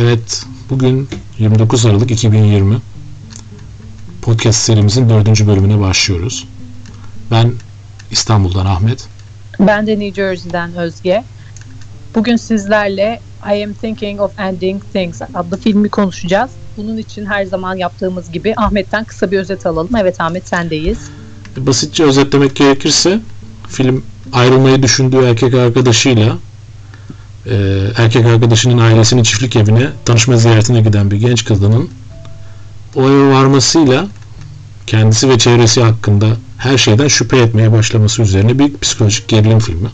Evet, bugün 29 Aralık 2020 podcast serimizin dördüncü bölümüne başlıyoruz. Ben İstanbul'dan Ahmet. Ben de New Jersey'den Özge. Bugün sizlerle I Am Thinking of Ending Things adlı filmi konuşacağız. Bunun için her zaman yaptığımız gibi Ahmet'ten kısa bir özet alalım. Evet Ahmet sendeyiz. Basitçe özetlemek gerekirse film ayrılmayı düşündüğü erkek arkadaşıyla e, erkek arkadaşının ailesinin çiftlik evine tanışma ziyaretine giden bir genç kadının o eve varmasıyla kendisi ve çevresi hakkında her şeyden şüphe etmeye başlaması üzerine bir psikolojik gerilim filmi.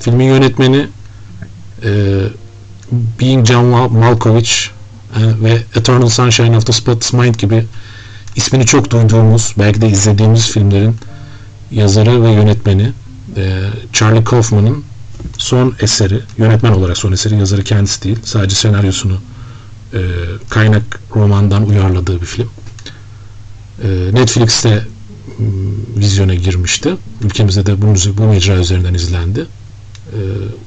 Filmin yönetmeni e, Being John Malkovich e, ve Eternal Sunshine of the Spotless Mind gibi ismini çok duyduğumuz, belki de izlediğimiz filmlerin yazarı ve yönetmeni e, Charlie Kaufman'ın son eseri, yönetmen olarak son eseri, yazarı kendisi değil. Sadece senaryosunu e, kaynak romandan uyarladığı bir film. E, Netflix'te vizyona girmişti. Ülkemizde de bu, bu mecra üzerinden izlendi. E,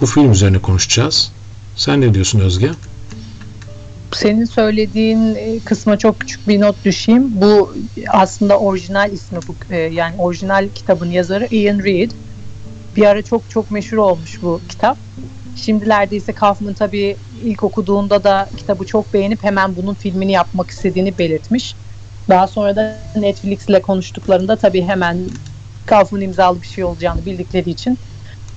bu film üzerine konuşacağız. Sen ne diyorsun Özge? Senin söylediğin kısma çok küçük bir not düşeyim. Bu aslında orijinal ismi bu yani orijinal kitabın yazarı Ian Reid. Bir ara çok çok meşhur olmuş bu kitap. Şimdilerde ise Kaufman tabii ilk okuduğunda da kitabı çok beğenip hemen bunun filmini yapmak istediğini belirtmiş. Daha sonra da Netflix ile konuştuklarında tabii hemen Kaufman imzalı bir şey olacağını bildikleri için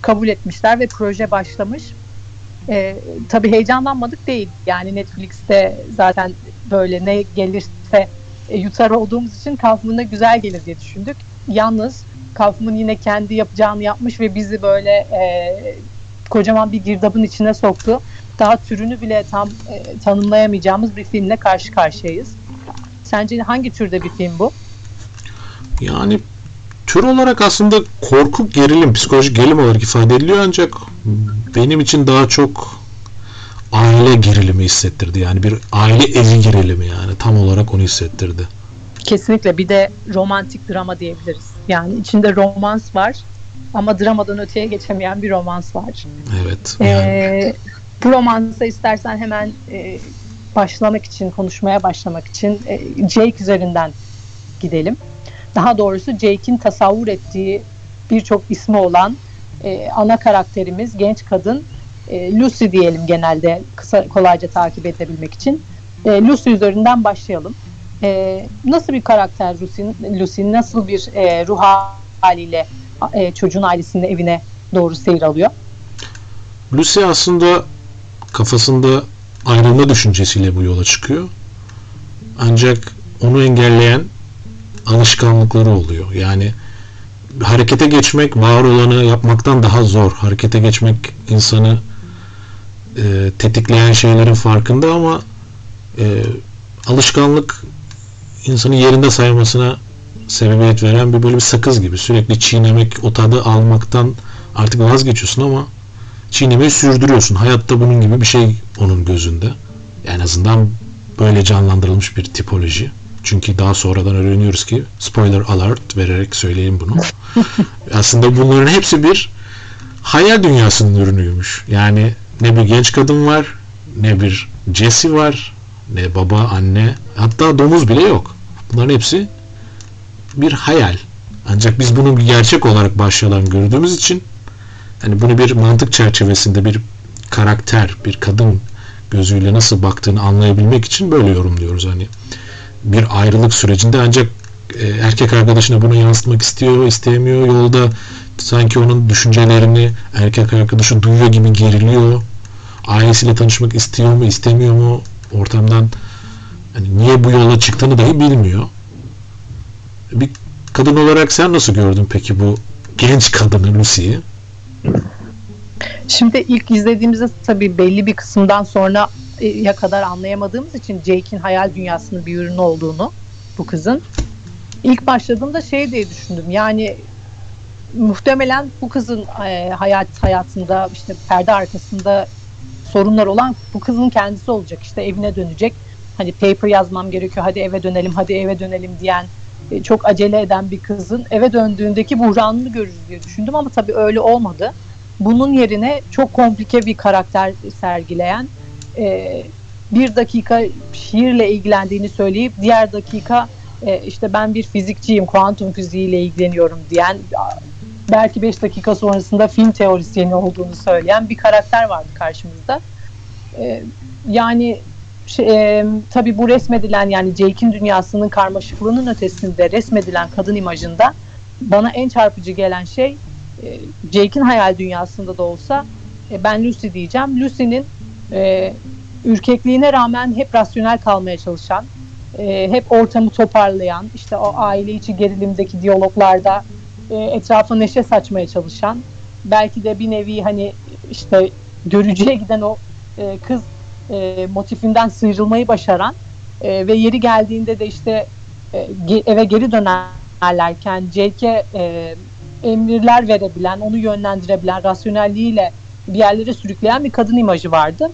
kabul etmişler ve proje başlamış. Ee, tabii heyecanlanmadık değil. Yani Netflix'te zaten böyle ne gelirse e, yutar olduğumuz için Kaufman'a güzel gelir diye düşündük. Yalnız Kaufman yine kendi yapacağını yapmış ve bizi böyle e, kocaman bir girdabın içine soktu. Daha türünü bile tam e, tanımlayamayacağımız bir filmle karşı karşıyayız. Sence hangi türde bir film bu? Yani tür olarak aslında korku gerilim, psikolojik gerilim olarak ifade ediliyor ancak benim için daha çok aile gerilimi hissettirdi. Yani bir aile evi gerilimi yani tam olarak onu hissettirdi. Kesinlikle bir de romantik drama diyebiliriz. Yani içinde romans var ama dramadan öteye geçemeyen bir romans var. Evet. Yani. Ee, bu romansa istersen hemen e, başlamak için, konuşmaya başlamak için e, Jake üzerinden gidelim. Daha doğrusu Jake'in tasavvur ettiği birçok ismi olan e, ana karakterimiz genç kadın e, Lucy diyelim genelde kısa kolayca takip edebilmek için. E, Lucy üzerinden başlayalım. E, nasıl bir karakter Lucy, Lucy nasıl bir e, ruh haliyle e, çocuğun ailesinin evine doğru seyir alıyor? Lucy aslında kafasında ayrılma düşüncesiyle bu yola çıkıyor. Ancak onu engelleyen alışkanlıkları oluyor. Yani harekete geçmek var olanı yapmaktan daha zor. Harekete geçmek insanı e, tetikleyen şeylerin farkında ama e, alışkanlık insanın yerinde saymasına sebebiyet veren bir böyle bir sakız gibi. Sürekli çiğnemek, o tadı almaktan artık vazgeçiyorsun ama çiğnemeyi sürdürüyorsun. Hayatta bunun gibi bir şey onun gözünde. En azından böyle canlandırılmış bir tipoloji. Çünkü daha sonradan öğreniyoruz ki spoiler alert vererek söyleyeyim bunu. Aslında bunların hepsi bir hayal dünyasının ürünüymüş. Yani ne bir genç kadın var, ne bir Jesse var, ne baba, anne, hatta domuz bile yok. Bunların hepsi bir hayal. Ancak biz bunu gerçek olarak başlayan gördüğümüz için hani bunu bir mantık çerçevesinde bir karakter, bir kadın gözüyle nasıl baktığını anlayabilmek için böyle yorumluyoruz. Hani bir ayrılık sürecinde ancak e, erkek arkadaşına bunu yansıtmak istiyor, istemiyor. Yolda sanki onun düşüncelerini erkek arkadaşı duyuyor gibi geriliyor. Ailesiyle tanışmak istiyor mu, istemiyor mu? Ortamdan hani niye bu yola çıktığını dahi bilmiyor. Bir kadın olarak sen nasıl gördün peki bu genç kadını Lucy'yi? Şimdi ilk izlediğimizde tabii belli bir kısımdan sonra e, ya kadar anlayamadığımız için Jake'in hayal dünyasının bir ürünü olduğunu bu kızın. İlk başladığımda şey diye düşündüm. Yani muhtemelen bu kızın e, hayat hayatında işte perde arkasında sorunlar olan bu kızın kendisi olacak. İşte evine dönecek. Hani paper yazmam gerekiyor. Hadi eve dönelim, hadi eve dönelim diyen e, çok acele eden bir kızın eve döndüğündeki buhranını görürüz diye düşündüm ama tabii öyle olmadı. Bunun yerine çok komplike bir karakter sergileyen e, bir dakika şiirle ilgilendiğini söyleyip diğer dakika e, işte ben bir fizikçiyim, kuantum fiziğiyle ilgileniyorum diyen belki 5 dakika sonrasında film teorisyeni olduğunu söyleyen bir karakter vardı karşımızda. E, yani şey, e, tabii bu resmedilen yani Jake'in dünyasının karmaşıklığının ötesinde resmedilen kadın imajında bana en çarpıcı gelen şey e, Jake'in hayal dünyasında da olsa e, ben Lucy diyeceğim. Lucy'nin e, ürkekliğine rağmen hep rasyonel kalmaya çalışan, e, hep ortamı toparlayan, işte o aile içi gerilimdeki diyaloglarda e, etrafa neşe saçmaya çalışan, belki de bir nevi hani işte görücüye giden o e, kız e, motifinden sıyrılmayı başaran e, ve yeri geldiğinde de işte e, eve geri dönerlerken Jake'e e, emirler verebilen, onu yönlendirebilen, rasyonelliğiyle bir yerlere sürükleyen bir kadın imajı vardı.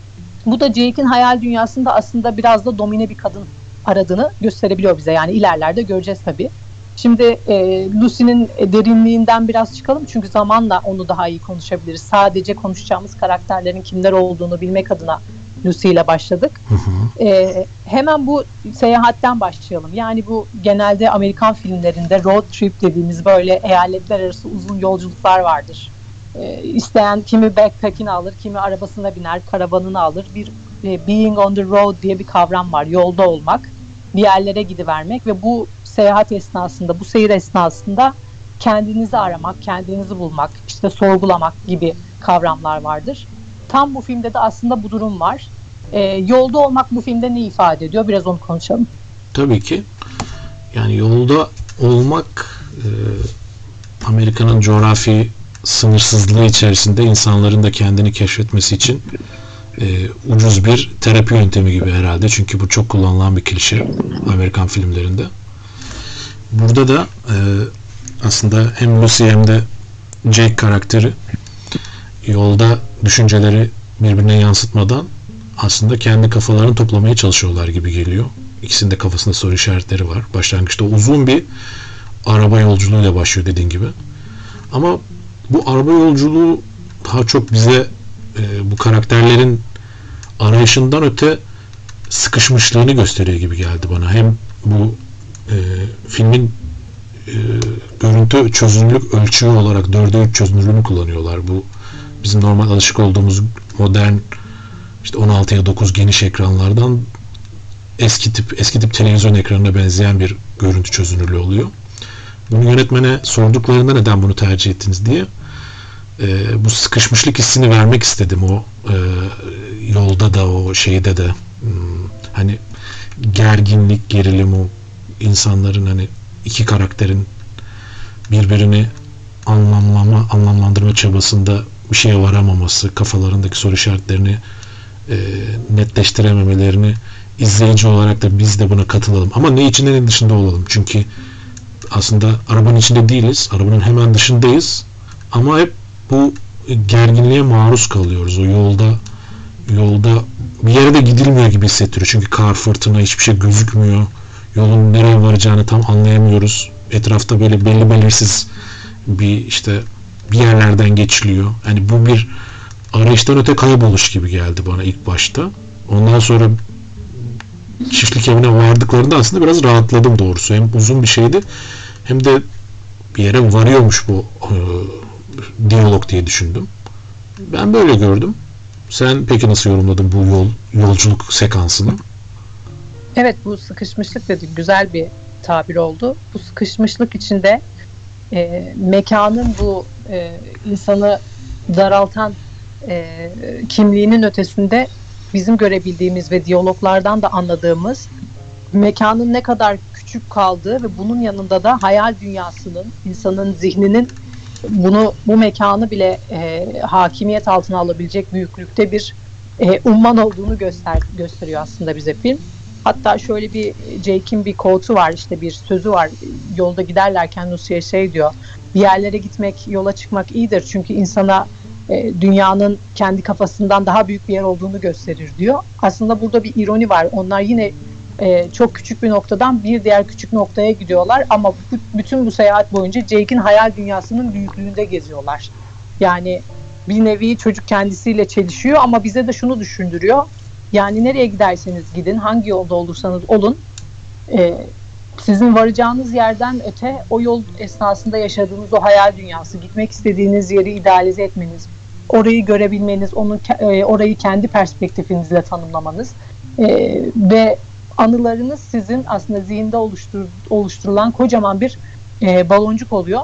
Bu da Jake'in hayal dünyasında aslında biraz da domine bir kadın aradığını gösterebiliyor bize. Yani ilerlerde göreceğiz tabii. Şimdi e, Lucy'nin derinliğinden biraz çıkalım çünkü zamanla onu daha iyi konuşabiliriz. Sadece konuşacağımız karakterlerin kimler olduğunu bilmek adına Lucy ile başladık. Hı hı. E, hemen bu seyahatten başlayalım. Yani bu genelde Amerikan filmlerinde road trip dediğimiz böyle eyaletler arası uzun yolculuklar vardır. E, isteyen kimi backpack'ini alır, kimi arabasına biner, karavanını alır. Bir e, being on the road diye bir kavram var. Yolda olmak, bir yerlere gidivermek ve bu seyahat esnasında, bu seyir esnasında kendinizi aramak, kendinizi bulmak, işte sorgulamak gibi kavramlar vardır. Tam bu filmde de aslında bu durum var. E, yolda olmak bu filmde ne ifade ediyor? Biraz onu konuşalım. Tabii ki. Yani yolda olmak e, Amerika'nın coğrafi sınırsızlığı içerisinde insanların da kendini keşfetmesi için e, ucuz bir terapi yöntemi gibi herhalde. Çünkü bu çok kullanılan bir klişe Amerikan filmlerinde. Burada da e, aslında hem Lucy hem de Jake karakteri yolda düşünceleri birbirine yansıtmadan aslında kendi kafalarını toplamaya çalışıyorlar gibi geliyor. İkisinin de kafasında soru işaretleri var. Başlangıçta uzun bir araba yolculuğuyla başlıyor dediğin gibi. Ama bu araba yolculuğu daha çok bize e, bu karakterlerin arayışından öte sıkışmışlığını gösteriyor gibi geldi bana. Hem bu e, filmin e, görüntü çözünürlük ölçüğü olarak 4'e 3 çözünürlüğünü kullanıyorlar. Bu bizim normal alışık olduğumuz modern işte 16'ya 9 geniş ekranlardan eski tip eski tip televizyon ekranına benzeyen bir görüntü çözünürlüğü oluyor. Bunu yönetmene sorduklarında neden bunu tercih ettiniz diye e, bu sıkışmışlık hissini vermek istedim o e, yolda da o şeyde de hmm, hani gerginlik gerilim o insanların hani iki karakterin birbirini anlamlama anlamlandırma çabasında bir şeye varamaması kafalarındaki soru işaretlerini e, netleştirememelerini izleyici olarak da biz de buna katılalım ama ne içinde ne dışında olalım çünkü aslında arabanın içinde değiliz arabanın hemen dışındayız ama hep bu gerginliğe maruz kalıyoruz. O yolda yolda bir yere de gidilmiyor gibi hissettiriyor. Çünkü kar, fırtına hiçbir şey gözükmüyor. Yolun nereye varacağını tam anlayamıyoruz. Etrafta böyle belli belirsiz bir işte bir yerlerden geçiliyor. Yani bu bir arayıştan öte kayboluş gibi geldi bana ilk başta. Ondan sonra çiftlik evine vardıklarında aslında biraz rahatladım doğrusu. Hem uzun bir şeydi hem de bir yere varıyormuş bu e, diyalog diye düşündüm. Ben böyle gördüm. Sen peki nasıl yorumladın bu yol yolculuk sekansını? Evet bu sıkışmışlık dedik güzel bir tabir oldu. Bu sıkışmışlık içinde e, mekanın bu e, insanı daraltan e, kimliğinin ötesinde bizim görebildiğimiz ve diyaloglardan da anladığımız mekanın ne kadar küçük kaldığı ve bunun yanında da hayal dünyasının, insanın zihninin bunu bu mekanı bile e, hakimiyet altına alabilecek büyüklükte bir e, umman olduğunu göster gösteriyor aslında bize film. Hatta şöyle bir Jake'in bir quote'u var işte bir sözü var yolda giderlerken Lucy'ye şey diyor bir yerlere gitmek yola çıkmak iyidir çünkü insana e, dünyanın kendi kafasından daha büyük bir yer olduğunu gösterir diyor. Aslında burada bir ironi var onlar yine e, çok küçük bir noktadan bir diğer küçük noktaya gidiyorlar ama bu, bütün bu seyahat boyunca Jake'in hayal dünyasının büyüklüğünde geziyorlar. Yani bir nevi çocuk kendisiyle çelişiyor ama bize de şunu düşündürüyor. Yani nereye giderseniz gidin, hangi yolda olursanız olun, e, sizin varacağınız yerden öte o yol esnasında yaşadığınız o hayal dünyası, gitmek istediğiniz yeri idealize etmeniz, orayı görebilmeniz, onun e, orayı kendi perspektifinizle tanımlamanız e, ve anılarınız sizin aslında zihinde oluştur, oluşturulan kocaman bir e, baloncuk oluyor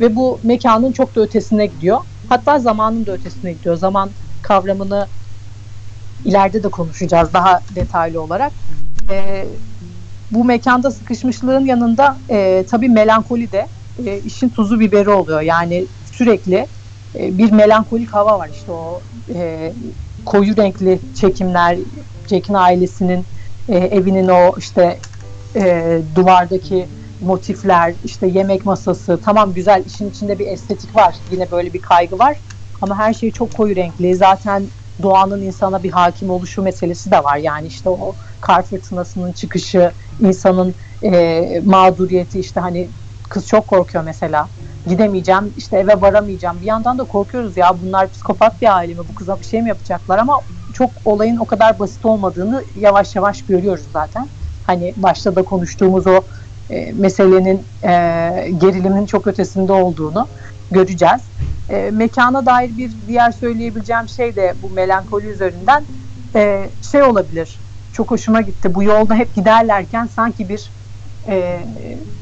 ve bu mekanın çok da ötesine gidiyor. Hatta zamanın da ötesine gidiyor. Zaman kavramını ileride de konuşacağız daha detaylı olarak. E, bu mekanda sıkışmışlığın yanında e, tabii melankoli de e, işin tuzu biberi oluyor. Yani sürekli e, bir melankolik hava var. İşte o e, koyu renkli çekimler, Jack'in ailesinin e, evinin o işte e, duvardaki motifler, işte yemek masası tamam güzel işin içinde bir estetik var. Yine böyle bir kaygı var. Ama her şey çok koyu renkli. Zaten doğanın insana bir hakim oluşu meselesi de var. Yani işte o kar fırtınasının çıkışı, insanın e, mağduriyeti işte hani kız çok korkuyor mesela. Gidemeyeceğim, işte eve varamayacağım. Bir yandan da korkuyoruz ya bunlar psikopat bir aile mi? Bu kıza bir şey mi yapacaklar? Ama çok olayın o kadar basit olmadığını yavaş yavaş görüyoruz zaten. Hani başta da konuştuğumuz o e, meselenin e, gerilimin çok ötesinde olduğunu göreceğiz. E, mekana dair bir diğer söyleyebileceğim şey de bu melankoli üzerinden e, şey olabilir. Çok hoşuma gitti. Bu yolda hep giderlerken sanki bir e,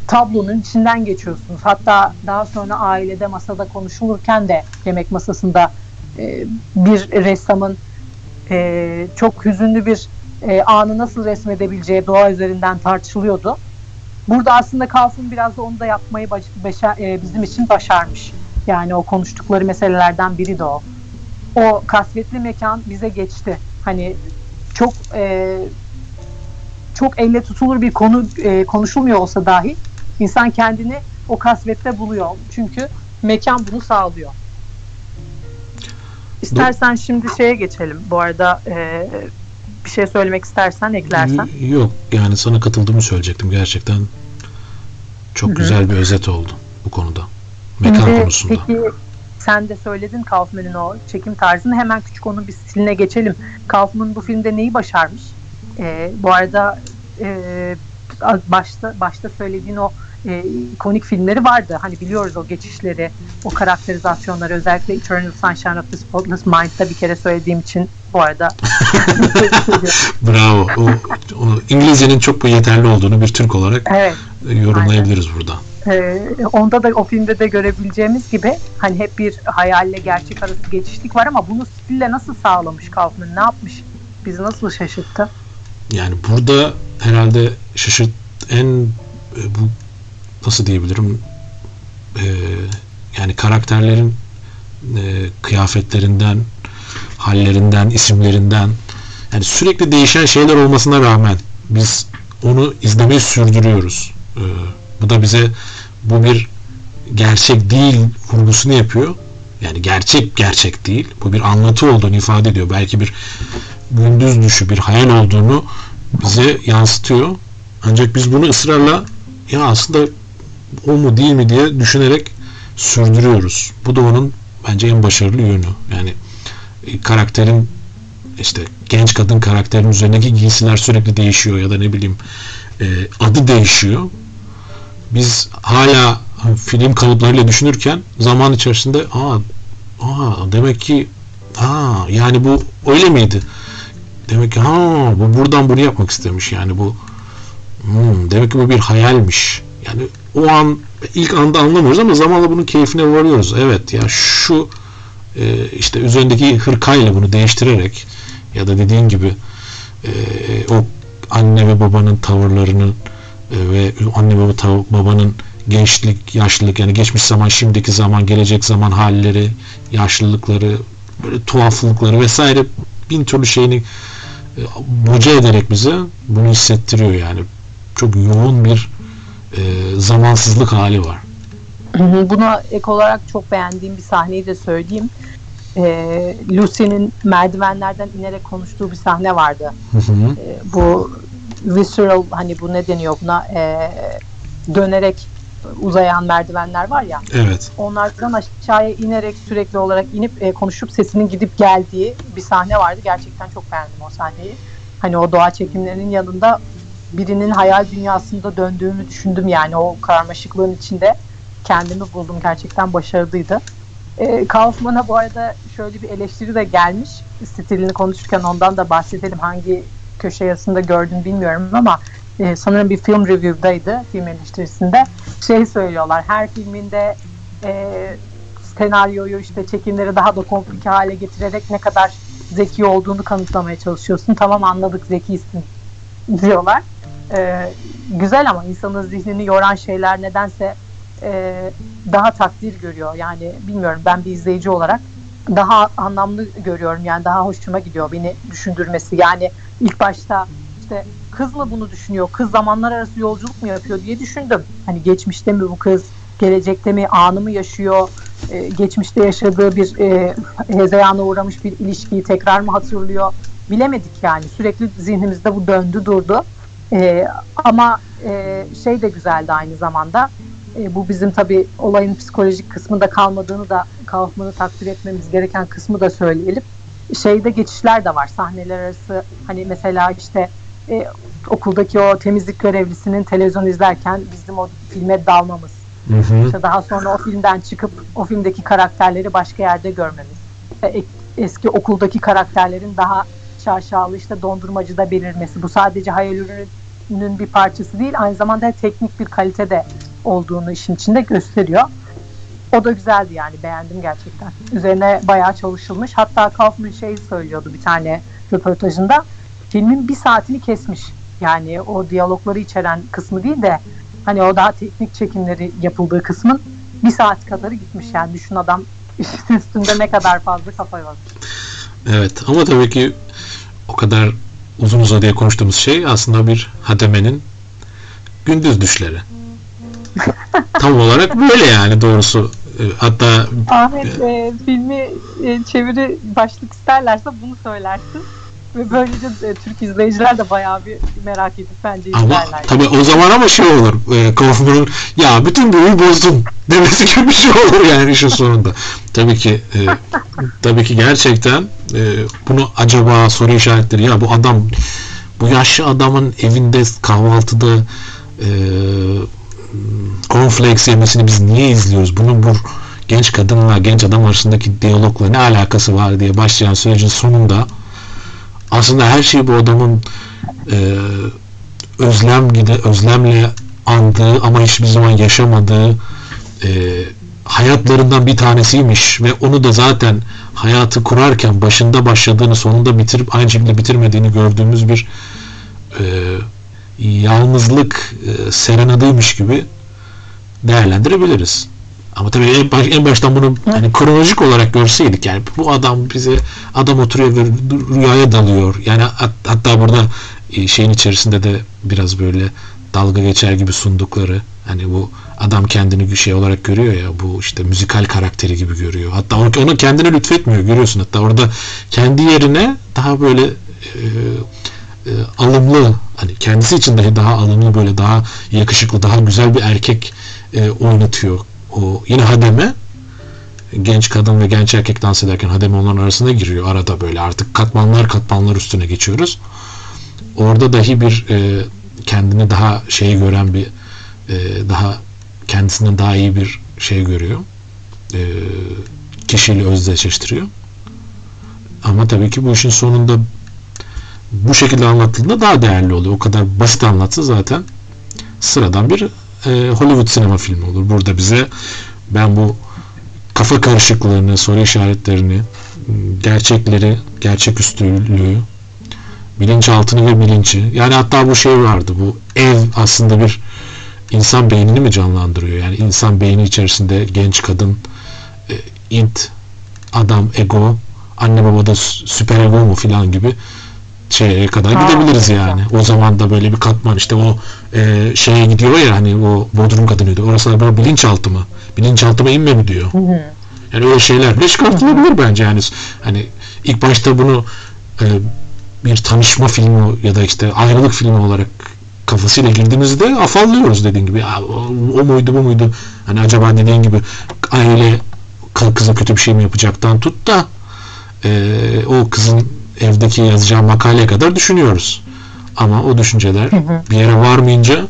tablonun içinden geçiyorsunuz. Hatta daha sonra ailede masada konuşulurken de yemek masasında e, bir ressamın e, çok hüzünlü bir e, anı nasıl resmedebileceği doğa üzerinden tartışılıyordu. Burada aslında Kalfun biraz da onu da yapmayı baş, başa, e, bizim için başarmış. Yani o konuştukları meselelerden biri de o. O kasvetli mekan bize geçti. Hani çok e, çok elle tutulur bir konu e, konuşulmuyor olsa dahi insan kendini o kasvette buluyor. Çünkü mekan bunu sağlıyor. İstersen şimdi şeye geçelim. Bu arada e, bir şey söylemek istersen eklersen. Yok yani sana katıldığımı söyleyecektim. Gerçekten çok Hı-hı. güzel bir özet oldu bu konuda. Mekan Şimdi, konusunda. Peki sen de söyledin Kaufman'ın o çekim tarzını. Hemen küçük onun bir stiline geçelim. Kaufman bu filmde neyi başarmış? E, bu arada e, başta başta söylediğin o e, ikonik filmleri vardı. Hani biliyoruz o geçişleri, o karakterizasyonları özellikle Eternal Sunshine of the Spotless Mind'da bir kere söylediğim için bu arada. Bravo. O, o İngilizcenin çok yeterli olduğunu bir Türk olarak evet, yorumlayabiliriz aynen. burada. Ee, onda da o filmde de görebileceğimiz gibi hani hep bir hayalle gerçek arası geçişlik var ama bunu stille nasıl sağlamış Kaufman? Ne yapmış? Bizi nasıl şaşırttı? Yani burada herhalde şaşırt en e, bu nasıl diyebilirim e, yani karakterlerin e, kıyafetlerinden hallerinden, isimlerinden yani sürekli değişen şeyler olmasına rağmen biz onu izlemeyi sürdürüyoruz. E, bu da bize bu bir gerçek değil vurgusunu yapıyor. Yani gerçek gerçek değil. Bu bir anlatı olduğunu ifade ediyor. Belki bir gündüz düşü, bir hayal olduğunu bize yansıtıyor. Ancak biz bunu ısrarla ya aslında o mu değil mi diye düşünerek sürdürüyoruz. Bu da onun bence en başarılı yönü. Yani e, karakterin işte genç kadın karakterin üzerindeki giysiler sürekli değişiyor ya da ne bileyim e, adı değişiyor. Biz hala film kalıplarıyla düşünürken zaman içerisinde aa, aa demek ki aa yani bu öyle miydi? Demek ki ha bu buradan bunu yapmak istemiş yani bu hmm, demek ki bu bir hayalmiş. Yani o an ilk anda anlamıyoruz ama zamanla bunun keyfine varıyoruz. Evet ya şu e, işte üzerindeki hırkayla bunu değiştirerek ya da dediğin gibi e, o anne ve babanın tavırlarını e, ve anne baba babanın gençlik, yaşlılık yani geçmiş zaman, şimdiki zaman, gelecek zaman halleri, yaşlılıkları, böyle tuhaflıkları vesaire bin türlü şeyini e, boca ederek bize bunu hissettiriyor yani. Çok yoğun bir e, zamansızlık hali var. Buna ek olarak çok beğendiğim bir sahneyi de söyleyeyim. E, Lucy'nin merdivenlerden inerek konuştuğu bir sahne vardı. Hı hı. E, bu visceral hani bu ne deniyor buna e, dönerek uzayan merdivenler var ya. Evet. Onlardan aşağıya inerek sürekli olarak inip e, konuşup sesinin gidip geldiği bir sahne vardı. Gerçekten çok beğendim o sahneyi. Hani o doğa çekimlerinin yanında birinin hayal dünyasında döndüğümü düşündüm yani o karmaşıklığın içinde kendimi buldum. Gerçekten başarılıydı. E, Kaufman'a bu arada şöyle bir eleştiri de gelmiş. Stilini konuşurken ondan da bahsedelim. Hangi köşe yazısında gördüm bilmiyorum ama e, sanırım bir film review'daydı, film eleştirisinde. Şey söylüyorlar, her filminde e, senaryoyu işte çekimleri daha da komplike hale getirerek ne kadar zeki olduğunu kanıtlamaya çalışıyorsun. Tamam anladık zekisin diyorlar. E, güzel ama insanın zihnini yoran şeyler nedense e, daha takdir görüyor. Yani bilmiyorum ben bir izleyici olarak daha anlamlı görüyorum. Yani daha hoşuma gidiyor beni düşündürmesi. Yani ilk başta işte kız mı bunu düşünüyor? Kız zamanlar arası yolculuk mu yapıyor diye düşündüm. Hani geçmişte mi bu kız? Gelecekte mi anı mı yaşıyor? Ee, geçmişte yaşadığı bir e, hezeyana uğramış bir ilişkiyi tekrar mı hatırlıyor? Bilemedik yani. Sürekli zihnimizde bu döndü durdu. Ee, ama e, şey de güzeldi aynı zamanda. E, bu bizim tabii olayın psikolojik kısmında kalmadığını da Kaufman'ı takdir etmemiz gereken kısmı da söyleyelim. Şeyde geçişler de var. Sahneler arası hani mesela işte e, okuldaki o temizlik görevlisinin televizyon izlerken bizim o filme dalmamız. Hı hı. İşte daha sonra o filmden çıkıp o filmdeki karakterleri başka yerde görmemiz. E, eski okuldaki karakterlerin daha şaşalı işte dondurmacıda belirmesi. Bu sadece hayal ürününün bir parçası değil aynı zamanda teknik bir kalitede olduğunu işin içinde gösteriyor. O da güzeldi yani beğendim gerçekten. Üzerine bayağı çalışılmış. Hatta Kaufman şey söylüyordu bir tane röportajında. Filmin bir saatini kesmiş. Yani o diyalogları içeren kısmı değil de hani o daha teknik çekimleri yapıldığı kısmın bir saat kadarı gitmiş. Yani düşün adam işin üstünde ne kadar fazla kafa yormuş. Evet ama tabii ki o kadar uzun uzadıya konuştuğumuz şey aslında bir hademenin gündüz düşleri. Tam olarak böyle yani doğrusu. E, Hatta Ahmet e, filmi e, çeviri başlık isterlerse bunu söylersin. Ve böylece e, Türk izleyiciler de bayağı bir merak edip bence ama izlerler. tabii o zaman ama şey olur. E, Kaufman'ın ya bütün büyüyü bozdun demesi gibi bir şey olur yani işin sonunda. Tabii ki e, tabii ki gerçekten e, bunu acaba soru işaretleri ya bu adam bu yaşlı adamın evinde kahvaltıda e, cornflakes yemesini biz niye izliyoruz? Bunun bu genç kadınla genç adam arasındaki diyalogla ne alakası var diye başlayan sürecin sonunda aslında her şey bu adamın e, özlem gide özlemle andığı ama hiçbir zaman yaşamadığı e, hayatlarından bir tanesiymiş ve onu da zaten hayatı kurarken başında başladığını sonunda bitirip aynı şekilde bitirmediğini gördüğümüz bir e, yalnızlık e, serenadıymış gibi değerlendirebiliriz. Ama tabii en, baş, en baştan bunu hani kronolojik olarak görseydik yani bu adam bize adam oturuyor ve rüyaya dalıyor. Yani hat, hatta burada e, şeyin içerisinde de biraz böyle dalga geçer gibi sundukları hani bu adam kendini bir şey olarak görüyor ya bu işte müzikal karakteri gibi görüyor. Hatta onu, onu kendine lütfetmiyor görüyorsun hatta orada kendi yerine daha böyle e, e, alımlı hani kendisi için dahi daha alımlı böyle daha yakışıklı daha güzel bir erkek e, oynatıyor. O yine hademe genç kadın ve genç erkek dans ederken hademe onların arasında giriyor arada böyle artık katmanlar katmanlar üstüne geçiyoruz. Orada dahi bir e, kendini daha şey gören bir e, daha kendisinden daha iyi bir şey görüyor. E, kişiyle özdeşleştiriyor. Ama tabii ki bu işin sonunda bu şekilde anlatıldığında daha değerli oluyor. O kadar basit anlatsa zaten sıradan bir e, Hollywood sinema filmi olur. Burada bize ben bu kafa karışıklığını, soru işaretlerini, gerçekleri, gerçeküstülüğü, bilinçaltını ve bilinci. Yani hatta bu şey vardı. Bu ev aslında bir insan beynini mi canlandırıyor? Yani insan beyni içerisinde genç kadın, e, int, adam, ego, anne baba da süper ego mu filan gibi şeye kadar Ha, gidebiliriz evet. yani. O zaman da böyle bir katman işte o e, şeye gidiyor ya hani o Bodrum kadınıydı. Orası da böyle bilinçaltı mı? Bilinçaltıma inme mi diyor. Hı hı. Yani öyle şeyler bile çıkartılabilir bence yani. Hani ilk başta bunu e, bir tanışma filmi ya da işte ayrılık filmi olarak kafasıyla girdiğimizde afallıyoruz dediğin gibi. Ya, o, o muydu bu muydu? Hani acaba dediğin gibi aile kıza kötü bir şey mi yapacaktan tut da e, o kızın evdeki yazacağı makaleye kadar düşünüyoruz. Ama o düşünceler Hı hı. bir yere varmayınca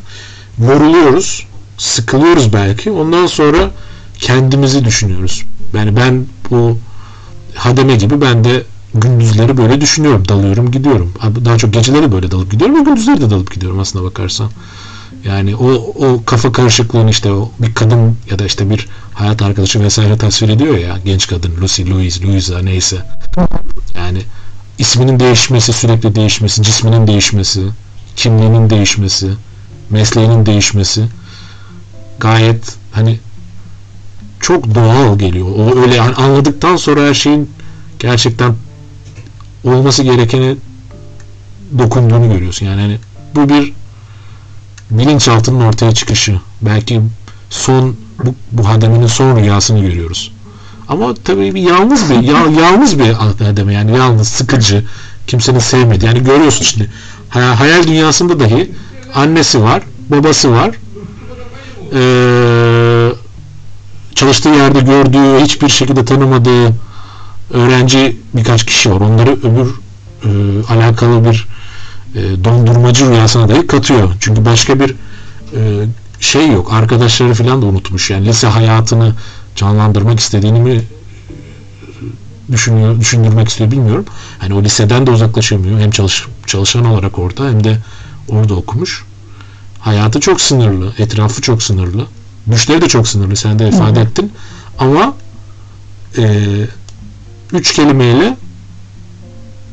yoruluyoruz, sıkılıyoruz belki. Ondan sonra kendimizi düşünüyoruz. Yani ben bu hademe gibi ben de gündüzleri böyle düşünüyorum. Dalıyorum gidiyorum. Daha çok geceleri böyle dalıp gidiyorum ama gündüzleri de dalıp gidiyorum aslında bakarsan. Yani o, o kafa karışıklığını işte o bir kadın ya da işte bir hayat arkadaşı vesaire tasvir ediyor ya genç kadın Lucy, Louise, Louisa neyse. Yani isminin değişmesi, sürekli değişmesi, cisminin değişmesi, kimliğinin değişmesi, mesleğinin değişmesi gayet hani çok doğal geliyor. O öyle anladıktan sonra her şeyin gerçekten olması gerekeni dokunduğunu görüyorsun. Yani hani bu bir bilinçaltının ortaya çıkışı. Belki son bu, bu hademenin son rüyasını görüyoruz. Ama tabii bir yalnız bir ya, yalnız bir hademe yani yalnız sıkıcı kimsenin sevmedi. Yani görüyorsun şimdi hayal dünyasında dahi annesi var, babası var. Ee, çalıştığı yerde gördüğü, hiçbir şekilde tanımadığı öğrenci birkaç kişi var. Onları öbür e, alakalı bir e, dondurmacı rüyasına dahi katıyor. Çünkü başka bir e, şey yok. Arkadaşları falan da unutmuş. Yani lise hayatını canlandırmak istediğini mi düşünüyor, düşündürmek istiyor bilmiyorum. Hani o liseden de uzaklaşamıyor. Hem çalış, çalışan olarak orada hem de orada okumuş. Hayatı çok sınırlı. Etrafı çok sınırlı. Güçleri de çok sınırlı. Sen de ifade ettin. Ama e, üç kelimeyle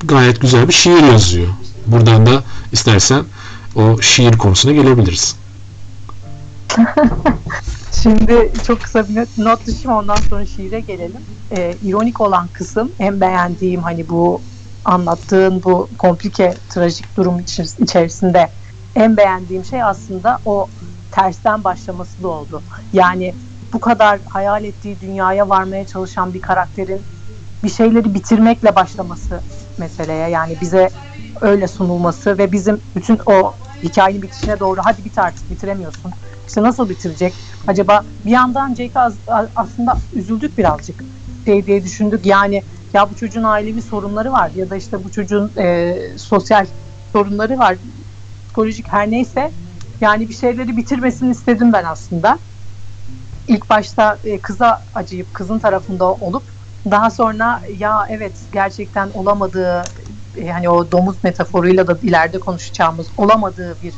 gayet güzel bir şiir yazıyor. Buradan da istersen o şiir konusuna gelebiliriz. Şimdi çok kısa bir not, not düşeyim ondan sonra şiire gelelim. Ee, ironik olan kısım en beğendiğim hani bu anlattığın bu komplike trajik durum içerisinde en beğendiğim şey aslında o tersten başlaması da oldu. Yani bu kadar hayal ettiği dünyaya varmaya çalışan bir karakterin bir şeyleri bitirmekle başlaması meseleye yani bize öyle sunulması ve bizim bütün o hikayenin bitişine doğru hadi bit artık bitiremiyorsun. İşte nasıl bitirecek? Acaba bir yandan Jake'e aslında üzüldük birazcık. Şey diye düşündük yani ya bu çocuğun ailevi sorunları var ya da işte bu çocuğun e, sosyal sorunları var. Psikolojik her neyse yani bir şeyleri bitirmesini istedim ben aslında. İlk başta e, kıza acıyıp kızın tarafında olup daha sonra ya evet gerçekten olamadığı yani o domuz metaforuyla da ileride konuşacağımız olamadığı bir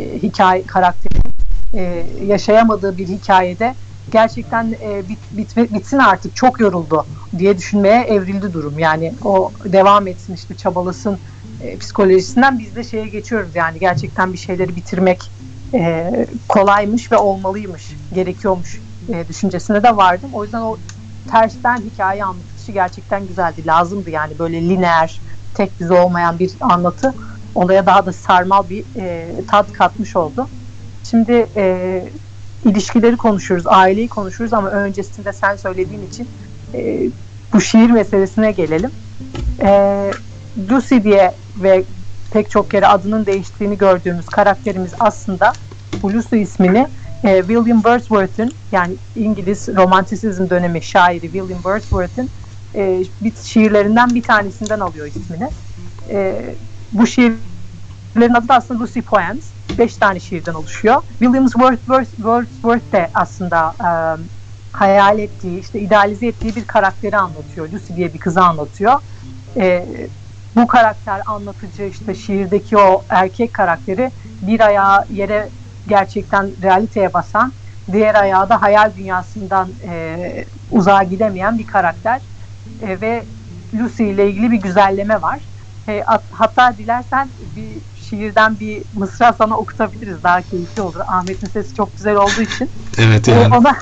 e, hikaye karakterin e, yaşayamadığı bir hikayede gerçekten e, bit, bit, bitsin artık çok yoruldu diye düşünmeye evrildi durum. Yani o devam etsin işte çabalasın e, psikolojisinden biz de şeye geçiyoruz yani gerçekten bir şeyleri bitirmek e, kolaymış ve olmalıymış, gerekiyormuş e, düşüncesine de vardım. O yüzden o tersten hikaye anlatışı gerçekten güzeldi. Lazımdı yani böyle lineer, tek düze olmayan bir anlatı olaya daha da sarmal bir e, tat katmış oldu. Şimdi e, ilişkileri konuşuruz, aileyi konuşuruz ama öncesinde sen söylediğin için e, bu şiir meselesine gelelim. E, Lucy diye ve pek çok kere adının değiştiğini gördüğümüz karakterimiz aslında bu Lucy ismini e, William Wordsworth'ın yani İngiliz romantisizm dönemi şairi William Wordsworth'ın e, bir şiirlerinden bir tanesinden alıyor ismini. E, bu şiirlerin adı da aslında Lucy Poems. Beş tane şiirden oluşuyor. William Wordsworth, Wordsworth de aslında e, hayal ettiği, işte idealize ettiği bir karakteri anlatıyor. Lucy diye bir kızı anlatıyor. E, bu karakter anlatıcı işte şiirdeki o erkek karakteri bir ayağı yere gerçekten realiteye basan, diğer ayağı da hayal dünyasından e, uzağa gidemeyen bir karakter e, ve Lucy ile ilgili bir güzelleme var. E, at, hatta dilersen bir şiirden bir mısra sana okutabiliriz. Daha keyifli olur. Ahmet'in sesi çok güzel olduğu için. Evet yani. E, ona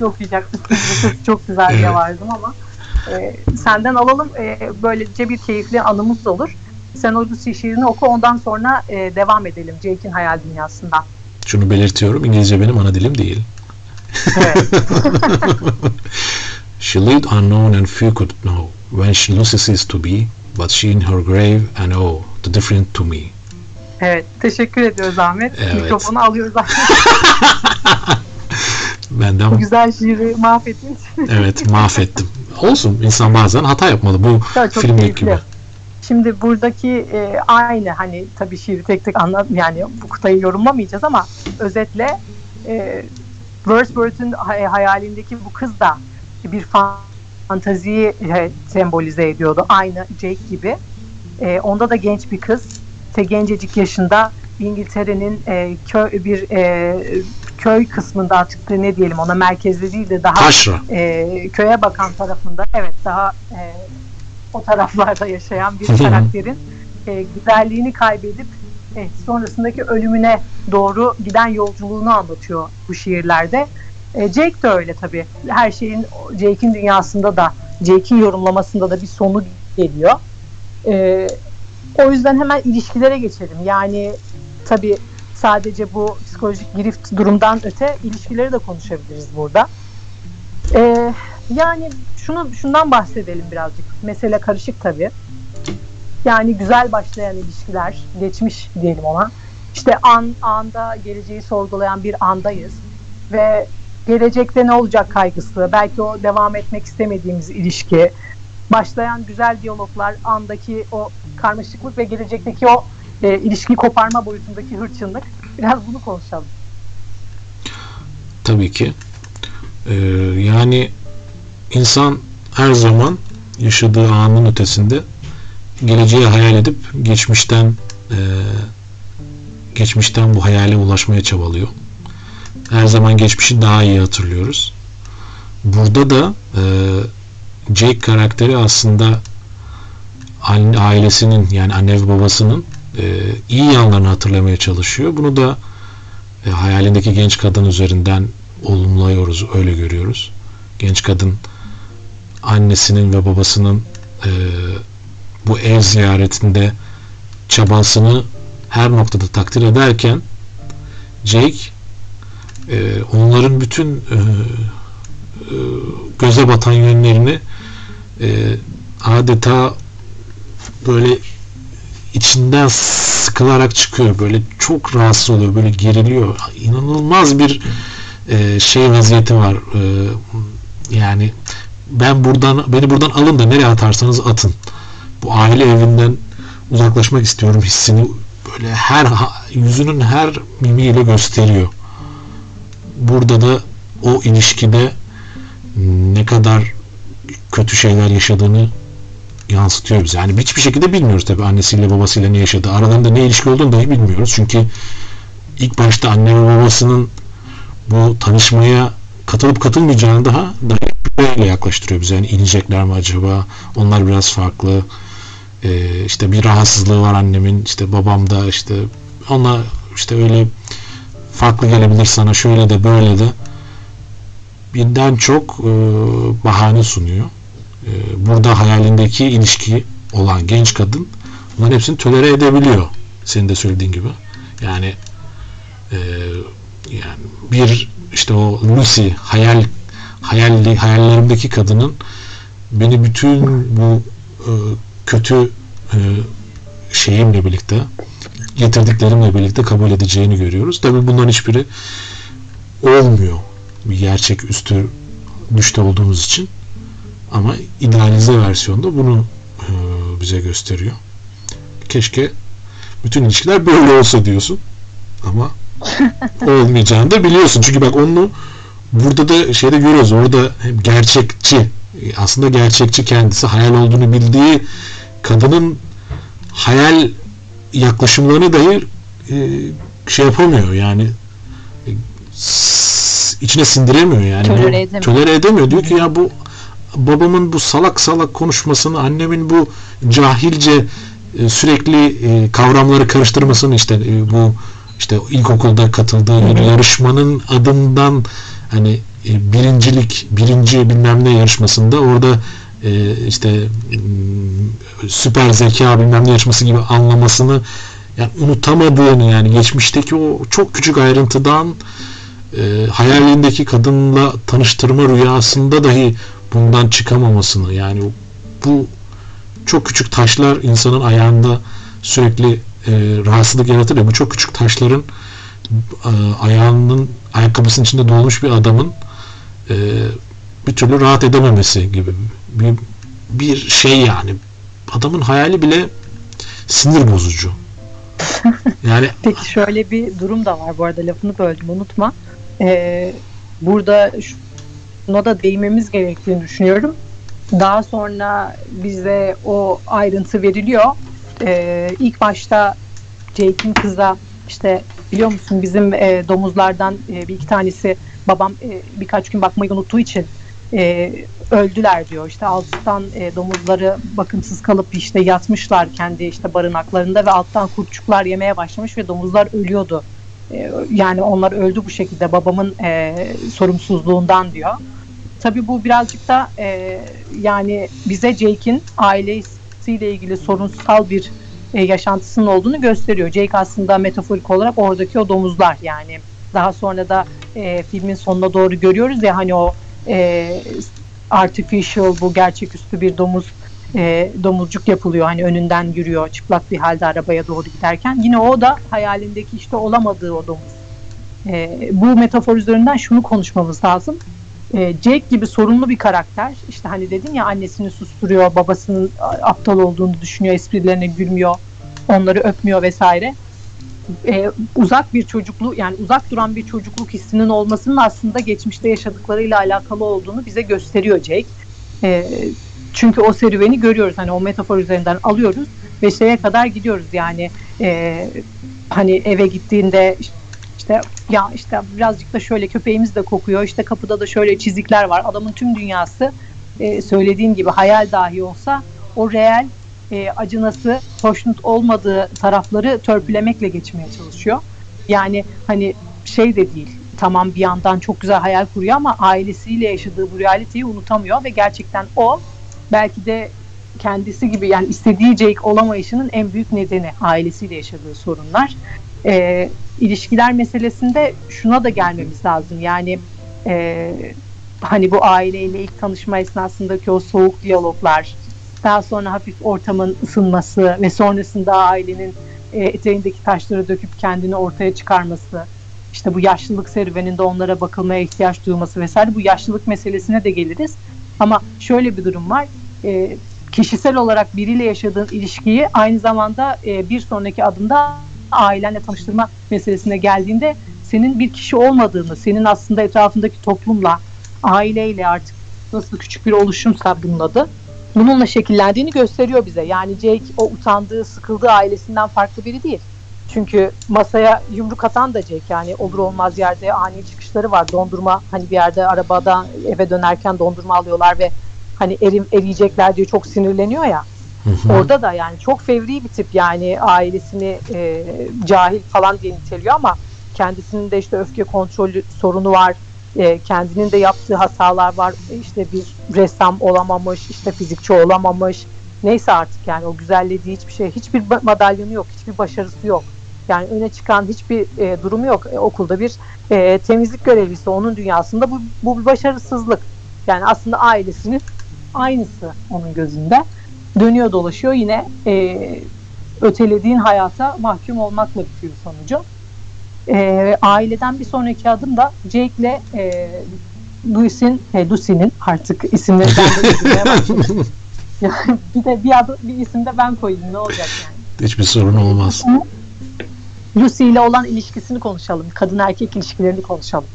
okuyacaktım. Sesi çok güzel diye vardım ama e, senden alalım. E, böylece bir keyifli anımız olur. Sen o Lucy şiirini oku ondan sonra e, devam edelim Jake'in hayal dünyasından. Şunu belirtiyorum. İngilizce benim ana dilim değil. Evet. She lived unknown and few could know when she Lucy ceased to be, but she in her grave and oh, the different to me. Evet. Teşekkür ediyoruz Ahmet. Evet. Mikrofonu alıyoruz Ahmet. Bu Benden güzel şiiri mahvettiğin için. evet mahvettim. Olsun insan bazen hata yapmalı. Bu Ya, filmdeki gibi. Şimdi buradaki e, aynı hani tabii şiiri tek tek anlat yani bu kıtayı yorumlamayacağız ama özetle e, Wordsworth'un hay- hayalindeki bu kız da bir fantaziyi e, sembolize ediyordu. Aynı Jake gibi. E, onda da genç bir kız. Te gencecik yaşında İngiltere'nin e, köy bir e, köy kısmında artık ne diyelim ona merkezde değil de daha Taşra. e, köye bakan tarafında evet daha e, o taraflarda yaşayan bir karakterin e, güzelliğini kaybedip e, sonrasındaki ölümüne doğru giden yolculuğunu anlatıyor bu şiirlerde. E, Jake de öyle tabii. Her şeyin Jake'in dünyasında da Jake'in yorumlamasında da bir sonu geliyor. E, o yüzden hemen ilişkilere geçelim. Yani tabii sadece bu psikolojik girift durumdan öte ilişkileri de konuşabiliriz burada. Ee, yani şunu şundan bahsedelim birazcık. Mesele karışık tabii. Yani güzel başlayan ilişkiler, geçmiş diyelim ona. İşte an anda geleceği sorgulayan bir andayız ve gelecekte ne olacak kaygısı, belki o devam etmek istemediğimiz ilişki, başlayan güzel diyaloglar, andaki o karmaşıklık ve gelecekteki o e, ilişkiyi koparma boyutundaki hırçınlık. Biraz bunu konuşalım. Tabii ki. Ee, yani insan her zaman yaşadığı anın ötesinde geleceği hayal edip geçmişten e, geçmişten bu hayale ulaşmaya çabalıyor. Her zaman geçmişi daha iyi hatırlıyoruz. Burada da e, Jake karakteri aslında aile- ailesinin yani anne ve babasının e, iyi yanlarını hatırlamaya çalışıyor. Bunu da e, hayalindeki genç kadın üzerinden olumluyoruz, öyle görüyoruz. Genç kadın annesinin ve babasının e, bu ev ziyaretinde çabasını her noktada takdir ederken Jake onların bütün göze batan yönlerini e, adeta böyle içinden sıkılarak çıkıyor. Böyle çok rahatsız oluyor. Böyle geriliyor. İnanılmaz bir e, şey vaziyeti var. E, yani ben buradan beni buradan alın da nereye atarsanız atın. Bu aile evinden uzaklaşmak istiyorum hissini böyle her yüzünün her mimiyle gösteriyor. Burada da o ilişkide ne kadar kötü şeyler yaşadığını yansıtıyor bize. Yani hiçbir şekilde bilmiyoruz tabii annesiyle babasıyla ne yaşadı. Aralarında ne ilişki olduğunu dahi bilmiyoruz. Çünkü ilk başta anne ve babasının bu tanışmaya katılıp katılmayacağını daha dahi böyle yaklaştırıyor bize. Yani inecekler mi acaba? Onlar biraz farklı. Ee, işte bir rahatsızlığı var annemin. işte babam da işte ona işte öyle farklı gelebilir sana şöyle de böyle de birden çok e, bahane sunuyor. E, burada hayalindeki ilişki olan genç kadın bunların hepsini tolere edebiliyor. Senin de söylediğin gibi. Yani e, yani bir işte o Lucy hayal hayalli hayallerimdeki kadının beni bütün bu e, kötü e, şeyimle birlikte getirdiklerimle birlikte kabul edeceğini görüyoruz. Tabii bunların hiçbiri olmuyor. Bir gerçek üstü düşte olduğumuz için. Ama idealize versiyonda bunu e, bize gösteriyor. Keşke bütün ilişkiler böyle olsa diyorsun. Ama olmayacağını da biliyorsun. Çünkü bak onu burada da şeyde görüyoruz. Orada hem gerçekçi aslında gerçekçi kendisi hayal olduğunu bildiği kadının hayal yaklaşımlarını dahi e, şey yapamıyor yani e, içine sindiremiyor yani. Tolere edemiyor. Tolere edemiyor. Diyor ki ya bu babamın bu salak salak konuşmasını, annemin bu cahilce e, sürekli e, kavramları karıştırmasını işte e, bu işte ilkokulda katıldığı bir yarışmanın adından hani birincilik, birinci bilmem ne yarışmasında orada işte süper zeka bilmem ne yarışması gibi anlamasını yani unutamadığını yani geçmişteki o çok küçük ayrıntıdan e, hayalindeki kadınla tanıştırma rüyasında dahi bundan çıkamamasını yani bu çok küçük taşlar insanın ayağında sürekli e, rahatsızlık yaratır ya bu çok küçük taşların e, ayağının ayakkabısının içinde dolmuş bir adamın e, bir türlü rahat edememesi gibi bir, bir şey yani adamın hayali bile sinir bozucu. Yani Peki şöyle bir durum da var bu arada lafını böldüm unutma. Ee, burada şuna da değinmemiz gerektiğini düşünüyorum. Daha sonra bize o ayrıntı veriliyor. Ee, ilk başta Jake'in kıza işte biliyor musun bizim e, domuzlardan e, bir iki tanesi babam e, birkaç gün bakmayı unuttuğu için e, öldüler diyor. İşte alttan e, domuzları bakımsız kalıp işte yatmışlar kendi işte barınaklarında ve alttan kurtçuklar yemeye başlamış ve domuzlar ölüyordu. E, yani onlar öldü bu şekilde babamın e, sorumsuzluğundan diyor. Tabii bu birazcık da e, yani bize Jake'in ailesiyle ilgili sorunsal bir e, yaşantısının olduğunu gösteriyor. Jake aslında metaforik olarak oradaki o domuzlar yani. Daha sonra da e, filmin sonuna doğru görüyoruz ya hani o e, artificial bu gerçeküstü bir domuz e, domuzcuk yapılıyor. Hani önünden yürüyor çıplak bir halde arabaya doğru giderken. Yine o da hayalindeki işte olamadığı o domuz. E, bu metafor üzerinden şunu konuşmamız lazım. E, Jake gibi sorunlu bir karakter. İşte hani dedin ya annesini susturuyor, babasının aptal olduğunu düşünüyor, esprilerine gülmüyor, onları öpmüyor vesaire. E, uzak bir çocukluğu yani uzak duran bir çocukluk hissinin olmasının aslında geçmişte yaşadıklarıyla alakalı olduğunu bize gösteriyor Jake. E, çünkü o serüveni görüyoruz. Hani o metafor üzerinden alıyoruz ve şeye kadar gidiyoruz. Yani e, hani eve gittiğinde işte ya işte birazcık da şöyle köpeğimiz de kokuyor işte kapıda da şöyle çizikler var. Adamın tüm dünyası e, söylediğim gibi hayal dahi olsa o reel e, acınası hoşnut olmadığı tarafları törpülemekle geçmeye çalışıyor. Yani hani şey de değil tamam bir yandan çok güzel hayal kuruyor ama ailesiyle yaşadığı bu realiteyi unutamıyor ve gerçekten o belki de kendisi gibi yani istediği Jake olamayışının en büyük nedeni ailesiyle yaşadığı sorunlar. E, ilişkiler meselesinde şuna da gelmemiz lazım. Yani e, hani bu aileyle ilk tanışma esnasındaki o soğuk diyaloglar, daha sonra hafif ortamın ısınması ve sonrasında ailenin e, eteğindeki taşları döküp kendini ortaya çıkarması, işte bu yaşlılık serüveninde onlara bakılmaya ihtiyaç duyması vesaire bu yaşlılık meselesine de geliriz. Ama şöyle bir durum var. E, kişisel olarak biriyle yaşadığın ilişkiyi aynı zamanda e, bir sonraki adımda ailenle tanıştırma meselesine geldiğinde senin bir kişi olmadığını, senin aslında etrafındaki toplumla, aileyle artık nasıl küçük bir oluşumsa bunun adı, bununla şekillendiğini gösteriyor bize. Yani Jake o utandığı, sıkıldığı ailesinden farklı biri değil. Çünkü masaya yumruk atan da Jake yani olur olmaz yerde ani çıkışları var. Dondurma hani bir yerde arabadan eve dönerken dondurma alıyorlar ve hani erim, eriyecekler diye çok sinirleniyor ya. Orada da yani çok fevri bir tip yani ailesini e, cahil falan diye niteliyor ama kendisinin de işte öfke kontrolü sorunu var. E, kendinin de yaptığı hatalar var. İşte bir ressam olamamış, işte fizikçi olamamış. Neyse artık yani o güzellediği hiçbir şey, hiçbir madalyonu yok, hiçbir başarısı yok. Yani öne çıkan hiçbir e, durumu yok. E, okulda bir e, temizlik görevlisi onun dünyasında bu, bu bir başarısızlık. Yani aslında ailesinin aynısı onun gözünde dönüyor dolaşıyor yine e, ötelediğin hayata mahkum olmakla bitiyor sonucu. E, aileden bir sonraki adım da Jake'le e, Lucy'nin e, Lucy'nin artık isimleri ben de yani bir de bir, adı, bir isim de ben koyayım ne olacak yani. Hiçbir sorun olmaz. Lucy ile olan ilişkisini konuşalım. Kadın erkek ilişkilerini konuşalım.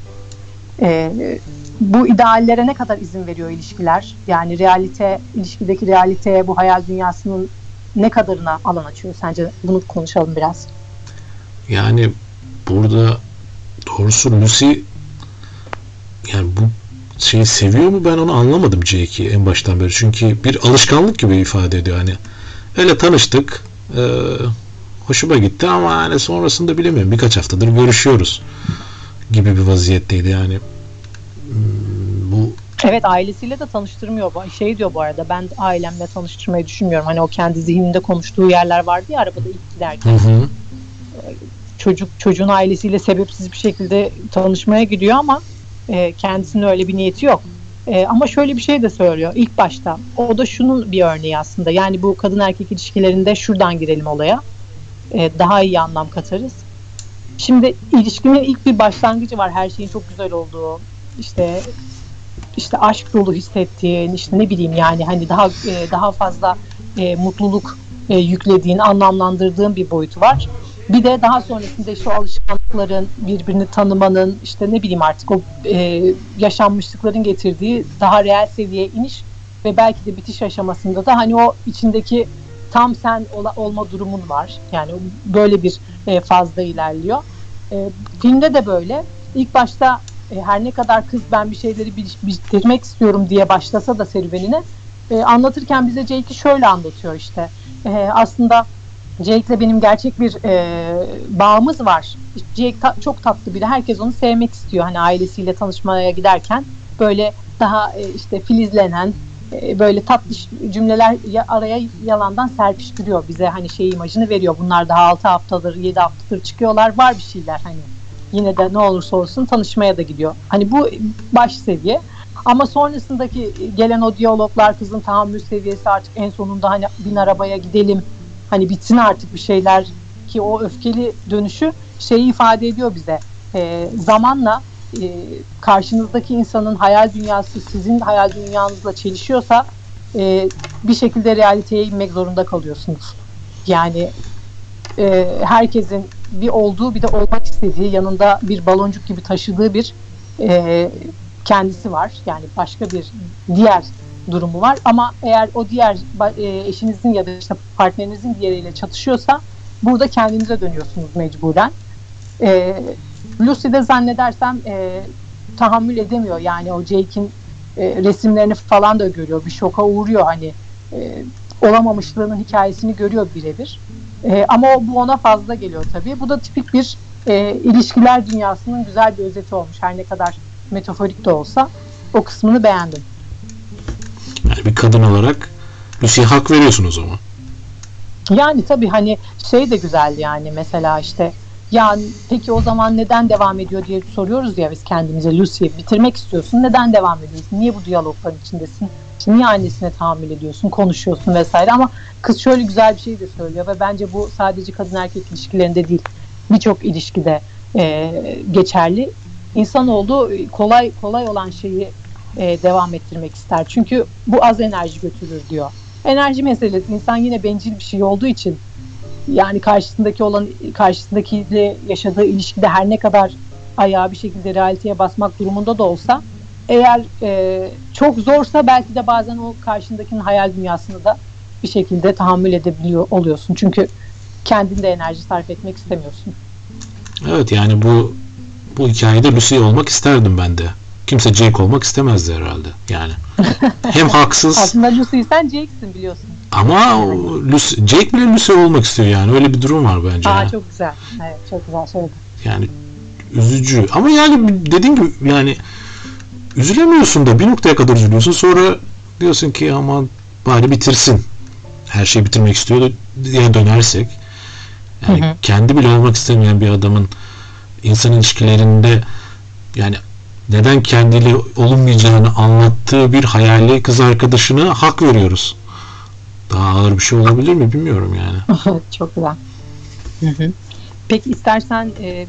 Ee, bu ideallere ne kadar izin veriyor ilişkiler? Yani realite, ilişkideki realiteye bu hayal dünyasının ne kadarına alan açıyor? Sence bunu konuşalım biraz. Yani burada doğrusu Lucy yani bu şeyi seviyor mu ben onu anlamadım Jake'i en baştan beri. Çünkü bir alışkanlık gibi ifade ediyor. Hani öyle tanıştık. E, hoşuma gitti ama yani sonrasında bilemiyorum. Birkaç haftadır görüşüyoruz gibi bir vaziyetteydi yani. Bu Evet ailesiyle de tanıştırmıyor. Şey diyor bu arada ben ailemle tanıştırmayı düşünmüyorum. Hani o kendi zihninde konuştuğu yerler vardı ya arabada ilk giderken. Hı hı. Çocuk çocuğun ailesiyle sebepsiz bir şekilde tanışmaya gidiyor ama e, kendisinin öyle bir niyeti yok. E, ama şöyle bir şey de söylüyor ilk başta. O da şunun bir örneği aslında. Yani bu kadın erkek ilişkilerinde şuradan girelim olaya. E, daha iyi anlam katarız. Şimdi ilişkinin ilk bir başlangıcı var. Her şeyin çok güzel olduğu, işte işte aşk dolu hissettiğin, işte ne bileyim yani hani daha e, daha fazla e, mutluluk e, yüklediğin, anlamlandırdığın bir boyutu var. Bir de daha sonrasında o alışkanlıkların, birbirini tanımanın, işte ne bileyim artık o e, yaşanmışlıkların getirdiği daha reel seviyeye iniş ve belki de bitiş aşamasında da hani o içindeki tam sen ola, olma durumun var. Yani böyle bir e, fazla ilerliyor. E, filmde de böyle. İlk başta e, her ne kadar kız ben bir şeyleri bitirmek istiyorum diye başlasa da serüvenine e, anlatırken bize Jake'i şöyle anlatıyor işte. E, aslında Jake'le benim gerçek bir e, bağımız var. Jake ta- çok tatlı biri. Herkes onu sevmek istiyor. Hani ailesiyle tanışmaya giderken böyle daha e, işte filizlenen böyle tatlı cümleler araya yalandan serpiştiriyor bize hani şey imajını veriyor. Bunlar daha 6 haftadır 7 haftadır çıkıyorlar. Var bir şeyler hani yine de ne olursa olsun tanışmaya da gidiyor. Hani bu baş seviye. Ama sonrasındaki gelen o diyaloglar kızın tahammül seviyesi artık en sonunda hani bin arabaya gidelim hani bitsin artık bir şeyler ki o öfkeli dönüşü şeyi ifade ediyor bize. E, zamanla e, karşınızdaki insanın hayal dünyası sizin hayal dünyanızla çelişiyorsa e, bir şekilde realiteye inmek zorunda kalıyorsunuz. Yani e, herkesin bir olduğu bir de olmak istediği yanında bir baloncuk gibi taşıdığı bir e, kendisi var. Yani başka bir diğer durumu var. Ama eğer o diğer e, eşinizin ya da işte partnerinizin diğeriyle çatışıyorsa burada kendinize dönüyorsunuz mecburen. E, Lucy de zannedersem e, tahammül edemiyor. Yani o Jake'in e, resimlerini falan da görüyor. Bir şoka uğruyor hani e, olamamışlığının hikayesini görüyor birebir. E, ama o, bu ona fazla geliyor tabii. Bu da tipik bir e, ilişkiler dünyasının güzel bir özeti olmuş. Her ne kadar metaforik de olsa o kısmını beğendim. Yani bir kadın olarak Lucy'ye hak veriyorsun o zaman. Yani tabii hani şey de güzeldi yani mesela işte ya peki o zaman neden devam ediyor diye soruyoruz ya biz kendimize Lucy bitirmek istiyorsun neden devam ediyorsun? Niye bu diyalogların içindesin? Niye annesine tahammül ediyorsun konuşuyorsun vesaire? Ama kız şöyle güzel bir şey de söylüyor ve bence bu sadece kadın erkek ilişkilerinde değil birçok ilişkide e, geçerli. İnsanoğlu kolay kolay olan şeyi e, devam ettirmek ister. Çünkü bu az enerji götürür diyor. Enerji meselesi insan yine bencil bir şey olduğu için yani karşısındaki olan karşısındakiyle yaşadığı ilişkide her ne kadar ayağı bir şekilde realiteye basmak durumunda da olsa eğer e, çok zorsa belki de bazen o karşındakinin hayal dünyasını da bir şekilde tahammül edebiliyor oluyorsun. Çünkü kendinde enerji sarf etmek istemiyorsun. Evet yani bu bu hikayede Lucy olmak isterdim ben de. Kimse Jake olmak istemezdi herhalde. Yani hem haksız. Aslında Lucy sen Jake'sin biliyorsun. Ama Lucy, Jake bile Lucy olmak istiyor yani. Öyle bir durum var bence. Aa, çok güzel. Evet çok güzel söyledin. Yani üzücü. Ama yani dediğim gibi yani üzülemiyorsun da bir noktaya kadar üzülüyorsun. Sonra diyorsun ki aman bari bitirsin. Her şeyi bitirmek istiyor diye dönersek. Yani hı hı. kendi bile olmak istemeyen bir adamın insan ilişkilerinde yani neden kendiyle olunmayacağını anlattığı bir hayali kız arkadaşına hak veriyoruz. Daha ağır bir şey olabilir mi bilmiyorum yani. Çok güzel. Hı hı. Peki istersen e,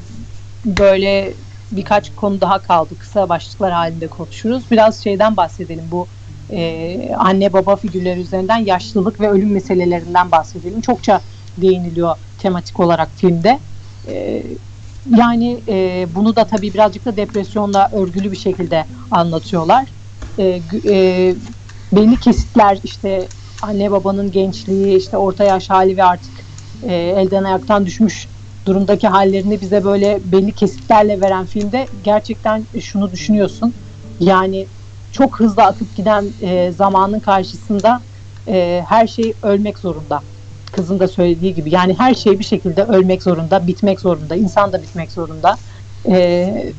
böyle birkaç konu daha kaldı. Kısa başlıklar halinde konuşuruz. Biraz şeyden bahsedelim. Bu e, anne baba figürleri üzerinden yaşlılık ve ölüm meselelerinden bahsedelim. Çokça değiniliyor tematik olarak filmde. E, yani e, bunu da tabii birazcık da depresyonla örgülü bir şekilde anlatıyorlar. E, e, belli kesitler işte anne babanın gençliği, işte orta yaş hali ve artık e, elden ayaktan düşmüş durumdaki hallerini bize böyle belli kesitlerle veren filmde gerçekten şunu düşünüyorsun. Yani çok hızlı akıp giden e, zamanın karşısında e, her şey ölmek zorunda. Kızın da söylediği gibi. Yani her şey bir şekilde ölmek zorunda, bitmek zorunda. insan da bitmek zorunda. E,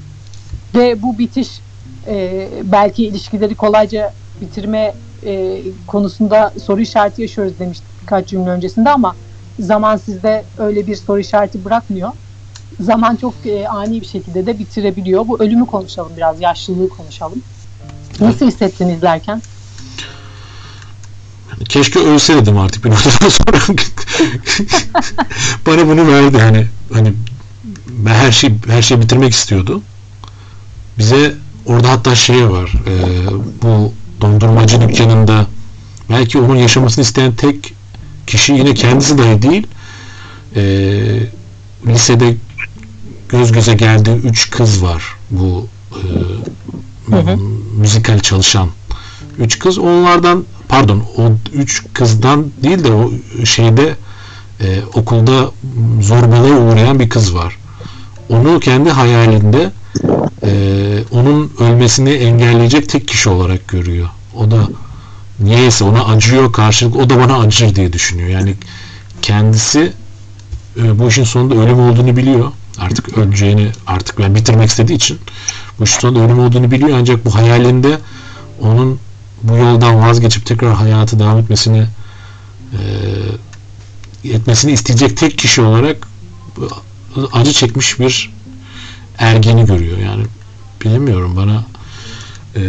ve bu bitiş e, belki ilişkileri kolayca bitirme e, konusunda soru işareti yaşıyoruz demiştik birkaç cümle öncesinde ama zaman sizde öyle bir soru işareti bırakmıyor. Zaman çok e, ani bir şekilde de bitirebiliyor. Bu ölümü konuşalım biraz, yaşlılığı konuşalım. Nasıl hissettin izlerken? Keşke ölseydim artık bir noktadan sonra. bana bunu verdi hani hani ben her şey her şeyi bitirmek istiyordu. Bize orada hatta şey var. E, bu dondurmacı dükkanında belki onun yaşamasını isteyen tek kişi yine kendisi dahi değil. E, lisede göz göze geldiği üç kız var bu e, Hı hı. müzikal çalışan üç kız onlardan pardon o üç kızdan değil de o şeyde e, okulda zorbalığa uğrayan bir kız var. Onu kendi hayalinde e, onun ölmesini engelleyecek tek kişi olarak görüyor. O da niyeyse ona acıyor karşılık o da bana acır diye düşünüyor. Yani kendisi e, bu işin sonunda ölüm olduğunu biliyor. Artık öleceğini artık ben bitirmek istediği için bu işin sonunda ölüm olduğunu biliyor ancak bu hayalinde onun bu yoldan vazgeçip tekrar hayatı devam etmesini e, etmesini isteyecek tek kişi olarak acı çekmiş bir ergeni görüyor. Yani bilemiyorum bana e,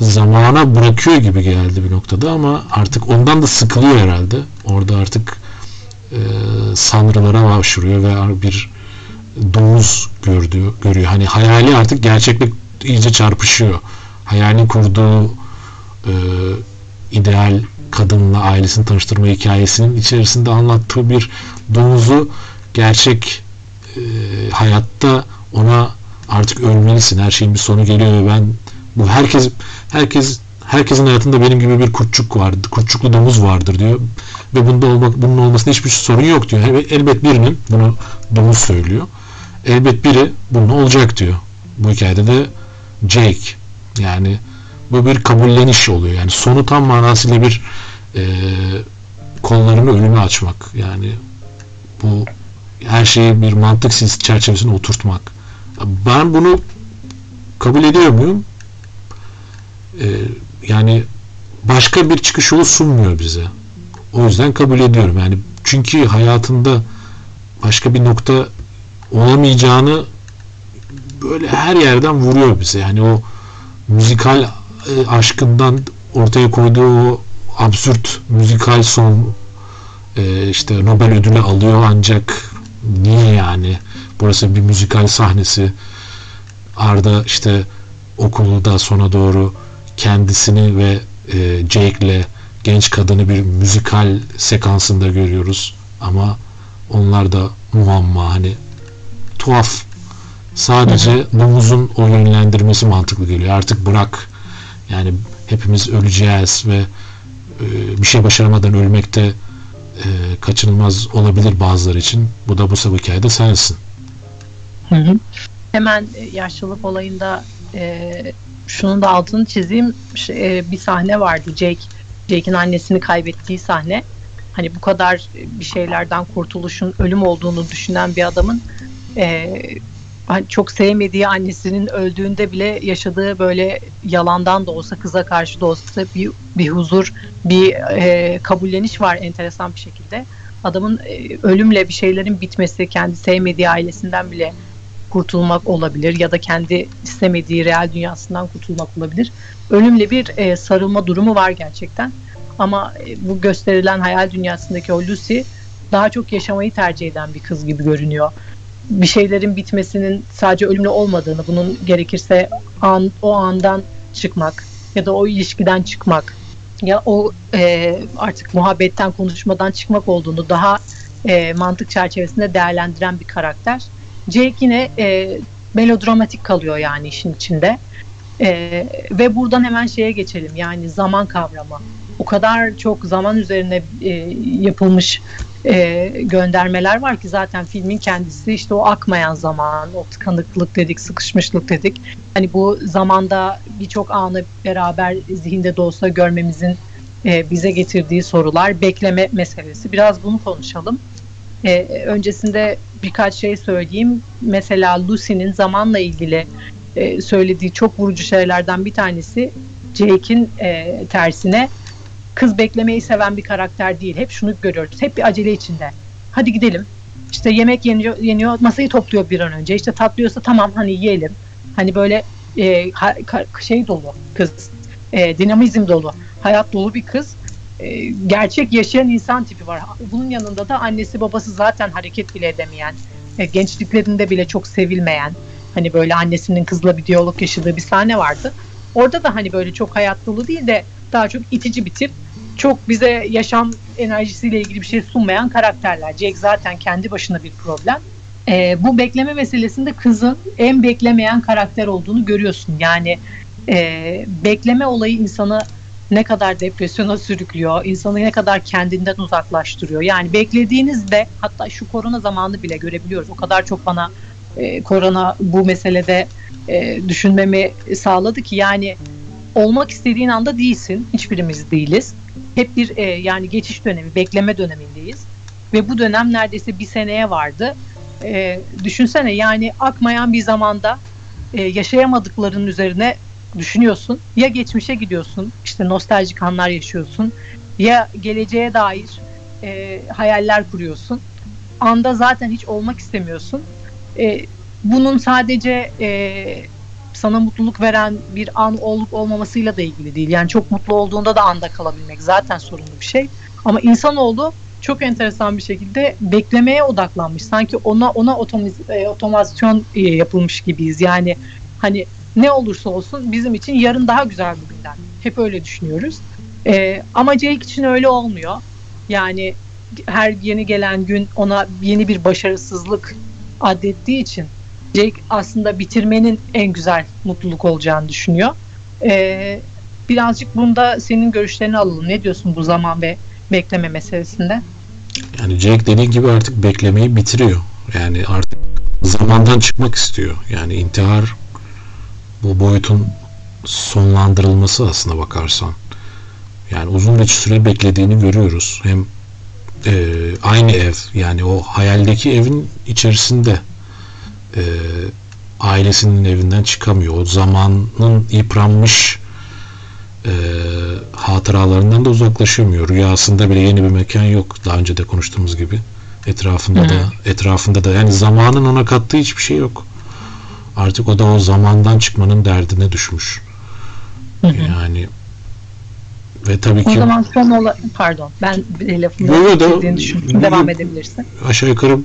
zamana bırakıyor gibi geldi bir noktada ama artık ondan da sıkılıyor herhalde. Orada artık e, sanrılara başvuruyor ve bir domuz gördüğü, görüyor. Hani hayali artık gerçekle iyice çarpışıyor. Hayalin kurduğu e, ideal kadınla ailesini tanıştırma hikayesinin içerisinde anlattığı bir domuzu gerçek hayatta ona artık ölmelisin. Her şeyin bir sonu geliyor ve ben bu herkes herkes herkesin hayatında benim gibi bir kurtçuk vardır. Kurtçuklu domuz vardır diyor. Ve bunda olmak bunun olmasında hiçbir sorun yok diyor. Elbet birinin bunu domuz söylüyor. Elbet biri bunun olacak diyor. Bu hikayede de Jake yani bu bir kabulleniş oluyor. Yani sonu tam manasıyla bir e, kollarını ölüme açmak. Yani bu her şeyi bir mantık çerçevesine oturtmak. Ben bunu kabul ediyor muyum? Ee, yani başka bir çıkış yolu sunmuyor bize. O yüzden kabul ediyorum. Yani çünkü hayatında başka bir nokta olamayacağını böyle her yerden vuruyor bize. Yani o müzikal e, aşkından ortaya koyduğu o absürt müzikal son e, işte Nobel ödülü alıyor ancak niye yani? Burası bir müzikal sahnesi. Arda işte okulda sona doğru kendisini ve e, Jake'le genç kadını bir müzikal sekansında görüyoruz. Ama onlar da muamma hani tuhaf. Sadece domuzun o yönlendirmesi mantıklı geliyor. Artık bırak. Yani hepimiz öleceğiz ve e, bir şey başaramadan ölmekte e, kaçınılmaz olabilir bazıları için. Bu da bu sabah hikayede sensin. Hı hı. Hemen e, yaşlılık olayında e, şunun da altını çizeyim. E, bir sahne vardı Jake. Jake'in annesini kaybettiği sahne. Hani bu kadar bir şeylerden kurtuluşun ölüm olduğunu düşünen bir adamın e, çok sevmediği annesinin öldüğünde bile yaşadığı böyle yalandan da olsa kıza karşı da olsa bir, bir huzur, bir e, kabulleniş var enteresan bir şekilde. Adamın e, ölümle bir şeylerin bitmesi, kendi sevmediği ailesinden bile kurtulmak olabilir ya da kendi istemediği real dünyasından kurtulmak olabilir. Ölümle bir e, sarılma durumu var gerçekten. Ama e, bu gösterilen hayal dünyasındaki o Lucy daha çok yaşamayı tercih eden bir kız gibi görünüyor bir şeylerin bitmesinin sadece ölümle olmadığını, bunun gerekirse an, o andan çıkmak ya da o ilişkiden çıkmak ya o e, artık muhabbetten konuşmadan çıkmak olduğunu daha e, mantık çerçevesinde değerlendiren bir karakter. Jake yine e, melodramatik kalıyor yani işin içinde. E, ve buradan hemen şeye geçelim yani zaman kavramı. O kadar çok zaman üzerine e, yapılmış e, göndermeler var ki zaten filmin kendisi işte o akmayan zaman, o tıkanıklık dedik, sıkışmışlık dedik. Hani bu zamanda birçok anı beraber zihinde de görmemizin e, bize getirdiği sorular, bekleme meselesi. Biraz bunu konuşalım. E, öncesinde birkaç şey söyleyeyim. Mesela Lucy'nin zamanla ilgili e, söylediği çok vurucu şeylerden bir tanesi Jake'in e, tersine kız beklemeyi seven bir karakter değil. Hep şunu görüyoruz. Hep bir acele içinde. Hadi gidelim. İşte yemek yeniyor, yeniyor masayı topluyor bir an önce. İşte tatlıyorsa tamam hani yiyelim. Hani böyle e, şey dolu kız. E, dinamizm dolu. Hayat dolu bir kız. e, gerçek yaşayan insan tipi var. Bunun yanında da annesi babası zaten hareket bile edemeyen, e, gençliklerinde bile çok sevilmeyen, hani böyle annesinin kızla bir diyalog yaşadığı bir sahne vardı. Orada da hani böyle çok hayat dolu değil de daha çok itici bir tip. Çok bize yaşam enerjisiyle ilgili bir şey sunmayan karakterler. Jake zaten kendi başına bir problem. E, bu bekleme meselesinde kızın en beklemeyen karakter olduğunu görüyorsun. Yani e, bekleme olayı insanı ne kadar depresyona sürüklüyor, insanı ne kadar kendinden uzaklaştırıyor. Yani beklediğinizde hatta şu korona zamanı bile görebiliyoruz. O kadar çok bana e, korona bu meselede e, düşünmemi sağladı ki yani olmak istediğin anda değilsin. Hiçbirimiz değiliz. Hep bir e, yani geçiş dönemi, bekleme dönemindeyiz. Ve bu dönem neredeyse bir seneye vardı. E, düşünsene yani akmayan bir zamanda e, yaşayamadıkların üzerine düşünüyorsun. Ya geçmişe gidiyorsun, işte nostaljik anlar yaşıyorsun. Ya geleceğe dair e, hayaller kuruyorsun. Anda zaten hiç olmak istemiyorsun. E, bunun sadece e, sana mutluluk veren bir an olup olmamasıyla da ilgili değil. Yani çok mutlu olduğunda da anda kalabilmek zaten sorunlu bir şey. Ama insanoğlu çok enteresan bir şekilde beklemeye odaklanmış. Sanki ona ona otomiz, e, otomasyon e, yapılmış gibiyiz. Yani hani ne olursa olsun bizim için yarın daha güzel bir günden. Hep öyle düşünüyoruz. E, ama Jake için öyle olmuyor. Yani her yeni gelen gün ona yeni bir başarısızlık adettiği için Jake aslında bitirmenin en güzel mutluluk olacağını düşünüyor. E, birazcık bunda senin görüşlerini alalım. Ne diyorsun bu zaman ve bekleme meselesinde? Yani Jake dediğin gibi artık beklemeyi bitiriyor. Yani artık zamandan çıkmak istiyor. Yani intihar bu boyutun sonlandırılması aslına bakarsan. Yani uzun bir süre beklediğini görüyoruz. Hem e, aynı ev yani o hayaldeki evin içerisinde e, ailesinin evinden çıkamıyor. O zamanın yıpranmış e, hatıralarından da uzaklaşamıyor. Rüyasında bile yeni bir mekan yok. Daha önce de konuştuğumuz gibi. Etrafında Hı. da etrafında da yani zamanın ona kattığı hiçbir şey yok. Artık o da o zamandan çıkmanın derdine düşmüş. Hı hı. Yani ve tabii ki o zaman son olarak pardon ben lafımı da. Devam edebilirsin. Aşağı yukarı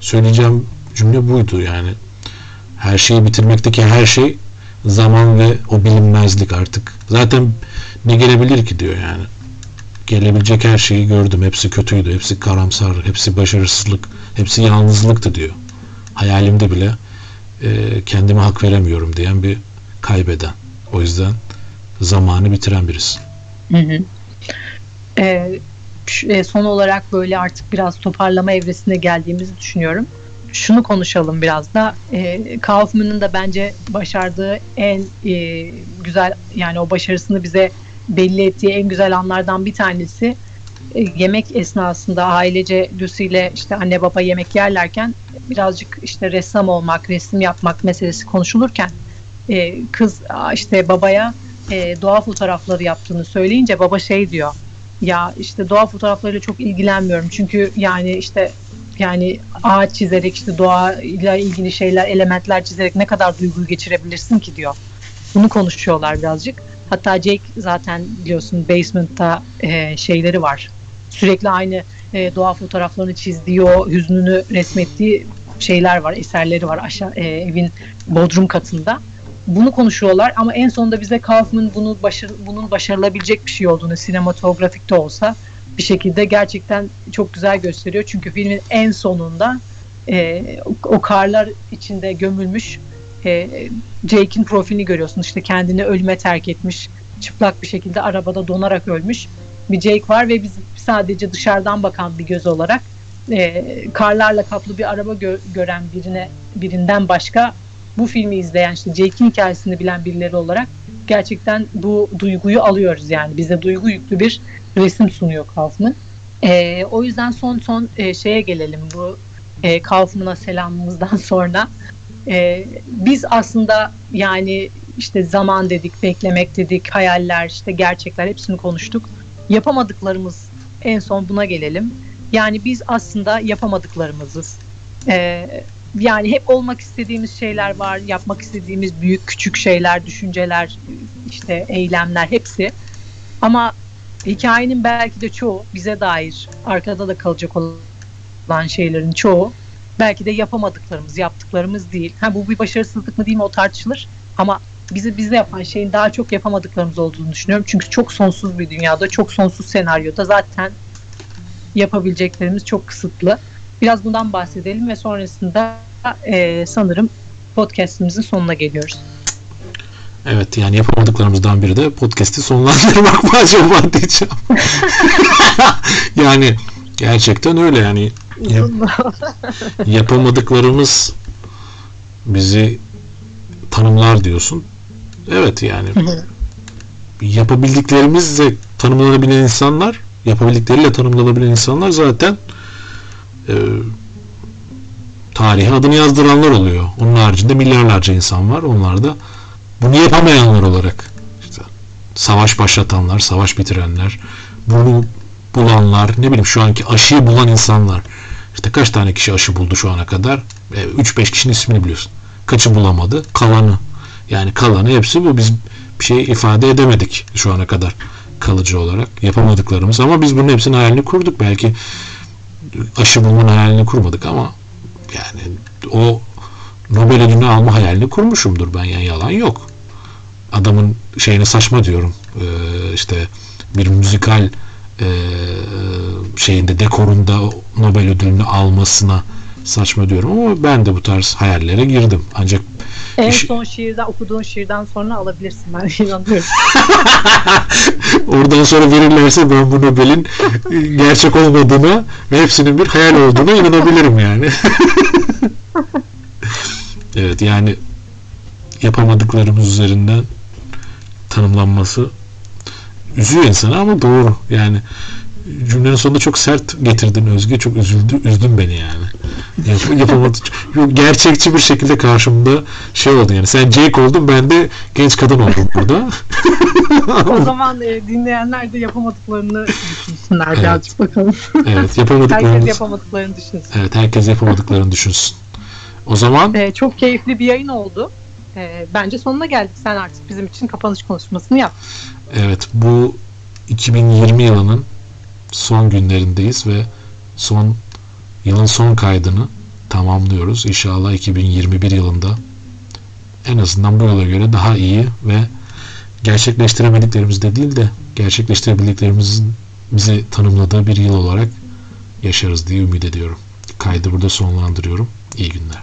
söyleyeceğim cümle buydu yani. Her şeyi bitirmekteki her şey zaman ve o bilinmezlik artık. Zaten ne gelebilir ki diyor yani. Gelebilecek her şeyi gördüm. Hepsi kötüydü. Hepsi karamsar. Hepsi başarısızlık. Hepsi yalnızlıktı diyor. Hayalimde bile e, kendime hak veremiyorum diyen bir kaybeden. O yüzden zamanı bitiren birisi. Hı hı. Ee, son olarak böyle artık biraz toparlama evresine geldiğimizi düşünüyorum. Şunu konuşalım biraz da. E, Kaufman'ın da bence başardığı en e, güzel yani o başarısını bize belli ettiği en güzel anlardan bir tanesi e, yemek esnasında ailece Lucy ile işte anne baba yemek yerlerken birazcık işte ressam olmak, resim yapmak meselesi konuşulurken e, kız işte babaya e, doğa fotoğrafları yaptığını söyleyince baba şey diyor ya işte doğa fotoğraflarıyla çok ilgilenmiyorum çünkü yani işte yani ağaç çizerek işte doğa ile ilgili şeyler elementler çizerek ne kadar duyguyu geçirebilirsin ki diyor. Bunu konuşuyorlar birazcık. Hatta Jake zaten biliyorsun basement'ta e, şeyleri var. Sürekli aynı e, doğa fotoğraflarını çizdiği o hüznünü resmettiği şeyler var, eserleri var aşağı e, evin bodrum katında. Bunu konuşuyorlar ama en sonunda bize Kaufman bunu başar, bunun başarılabilecek bir şey olduğunu sinematografik de olsa bir şekilde gerçekten çok güzel gösteriyor. Çünkü filmin en sonunda e, o, karlar içinde gömülmüş e, Jake'in profilini görüyorsun. İşte kendini ölüme terk etmiş, çıplak bir şekilde arabada donarak ölmüş bir Jake var ve biz sadece dışarıdan bakan bir göz olarak e, karlarla kaplı bir araba gö- gören birine birinden başka bu filmi izleyen işte Jake'in hikayesini bilen birileri olarak gerçekten bu duyguyu alıyoruz yani bize duygu yüklü bir resim sunuyor Kaufman. E, o yüzden son son e, şeye gelelim bu e, Kaufman'a selamımızdan sonra. E, biz aslında yani işte zaman dedik, beklemek dedik, hayaller, işte gerçekler hepsini konuştuk. Yapamadıklarımız en son buna gelelim. Yani biz aslında yapamadıklarımızız. E, yani hep olmak istediğimiz şeyler var, yapmak istediğimiz büyük küçük şeyler, düşünceler, işte eylemler hepsi. Ama hikayenin belki de çoğu bize dair arkada da kalacak olan şeylerin çoğu belki de yapamadıklarımız, yaptıklarımız değil. Ha bu bir başarısızlık mı değil mi o tartışılır ama bizi bize yapan şeyin daha çok yapamadıklarımız olduğunu düşünüyorum. Çünkü çok sonsuz bir dünyada, çok sonsuz senaryoda zaten yapabileceklerimiz çok kısıtlı. Biraz bundan bahsedelim ve sonrasında e, sanırım podcastimizin sonuna geliyoruz. Evet yani yapamadıklarımızdan biri de podcast'i sonlandırmak mı acaba diyeceğim. yani gerçekten öyle yani yap- yapamadıklarımız bizi tanımlar diyorsun. Evet yani yapabildiklerimizle tanımlanabilen insanlar yapabildikleriyle tanımlanabilen insanlar zaten e, tarihe adını yazdıranlar oluyor. Onun haricinde milyarlarca insan var. Onlar da bunu yapamayanlar olarak işte savaş başlatanlar, savaş bitirenler, bunu bulanlar, ne bileyim şu anki aşıyı bulan insanlar. İşte kaç tane kişi aşı buldu şu ana kadar? E, 3-5 kişinin ismini biliyorsun. Kaçı bulamadı? Kalanı. Yani kalanı hepsi bu. Biz bir şey ifade edemedik şu ana kadar kalıcı olarak. Yapamadıklarımız ama biz bunun hepsinin hayalini kurduk. Belki aşı bulmanın hayalini kurmadık ama yani o Nobel ödülünü alma hayalini kurmuşumdur ben yani yalan yok. Adamın şeyine saçma diyorum. Ee, işte bir müzikal e, şeyinde dekorunda Nobel ödülünü almasına saçma diyorum ama ben de bu tarz hayallere girdim. Ancak En İş- son şiirden okuduğun şiirden sonra alabilirsin ben inanıyorum. oradan sonra verirlerse ben bu Nobel'in gerçek olmadığına ve hepsinin bir hayal olduğuna inanabilirim yani. evet yani yapamadıklarımız üzerinden tanımlanması üzüyor insanı ama doğru. Yani cümlenin sonunda çok sert getirdin Özge. Çok üzüldü, üzdün beni yani. Yap- Yapamadı. Yok, Gerçekçi bir şekilde karşımda şey oldu yani. Sen Jake oldun ben de genç kadın oldum burada. o zaman e, dinleyenler de yapamadıklarını düşünsünler Evet. birazcık bakalım. evet Herkes yapamadıklarımız. yapamadıklarını düşünsün. Evet herkes yapamadıklarını düşünsün. O zaman E, çok keyifli bir yayın oldu. E, bence sonuna geldik. Sen artık bizim için kapanış konuşmasını yap. evet bu 2020 yılının son günlerindeyiz ve son yılın son kaydını tamamlıyoruz. İnşallah 2021 yılında en azından bu yıla göre daha iyi ve gerçekleştiremediklerimiz de değil de gerçekleştirebildiklerimizin bizi tanımladığı bir yıl olarak yaşarız diye ümit ediyorum. Kaydı burada sonlandırıyorum. İyi günler.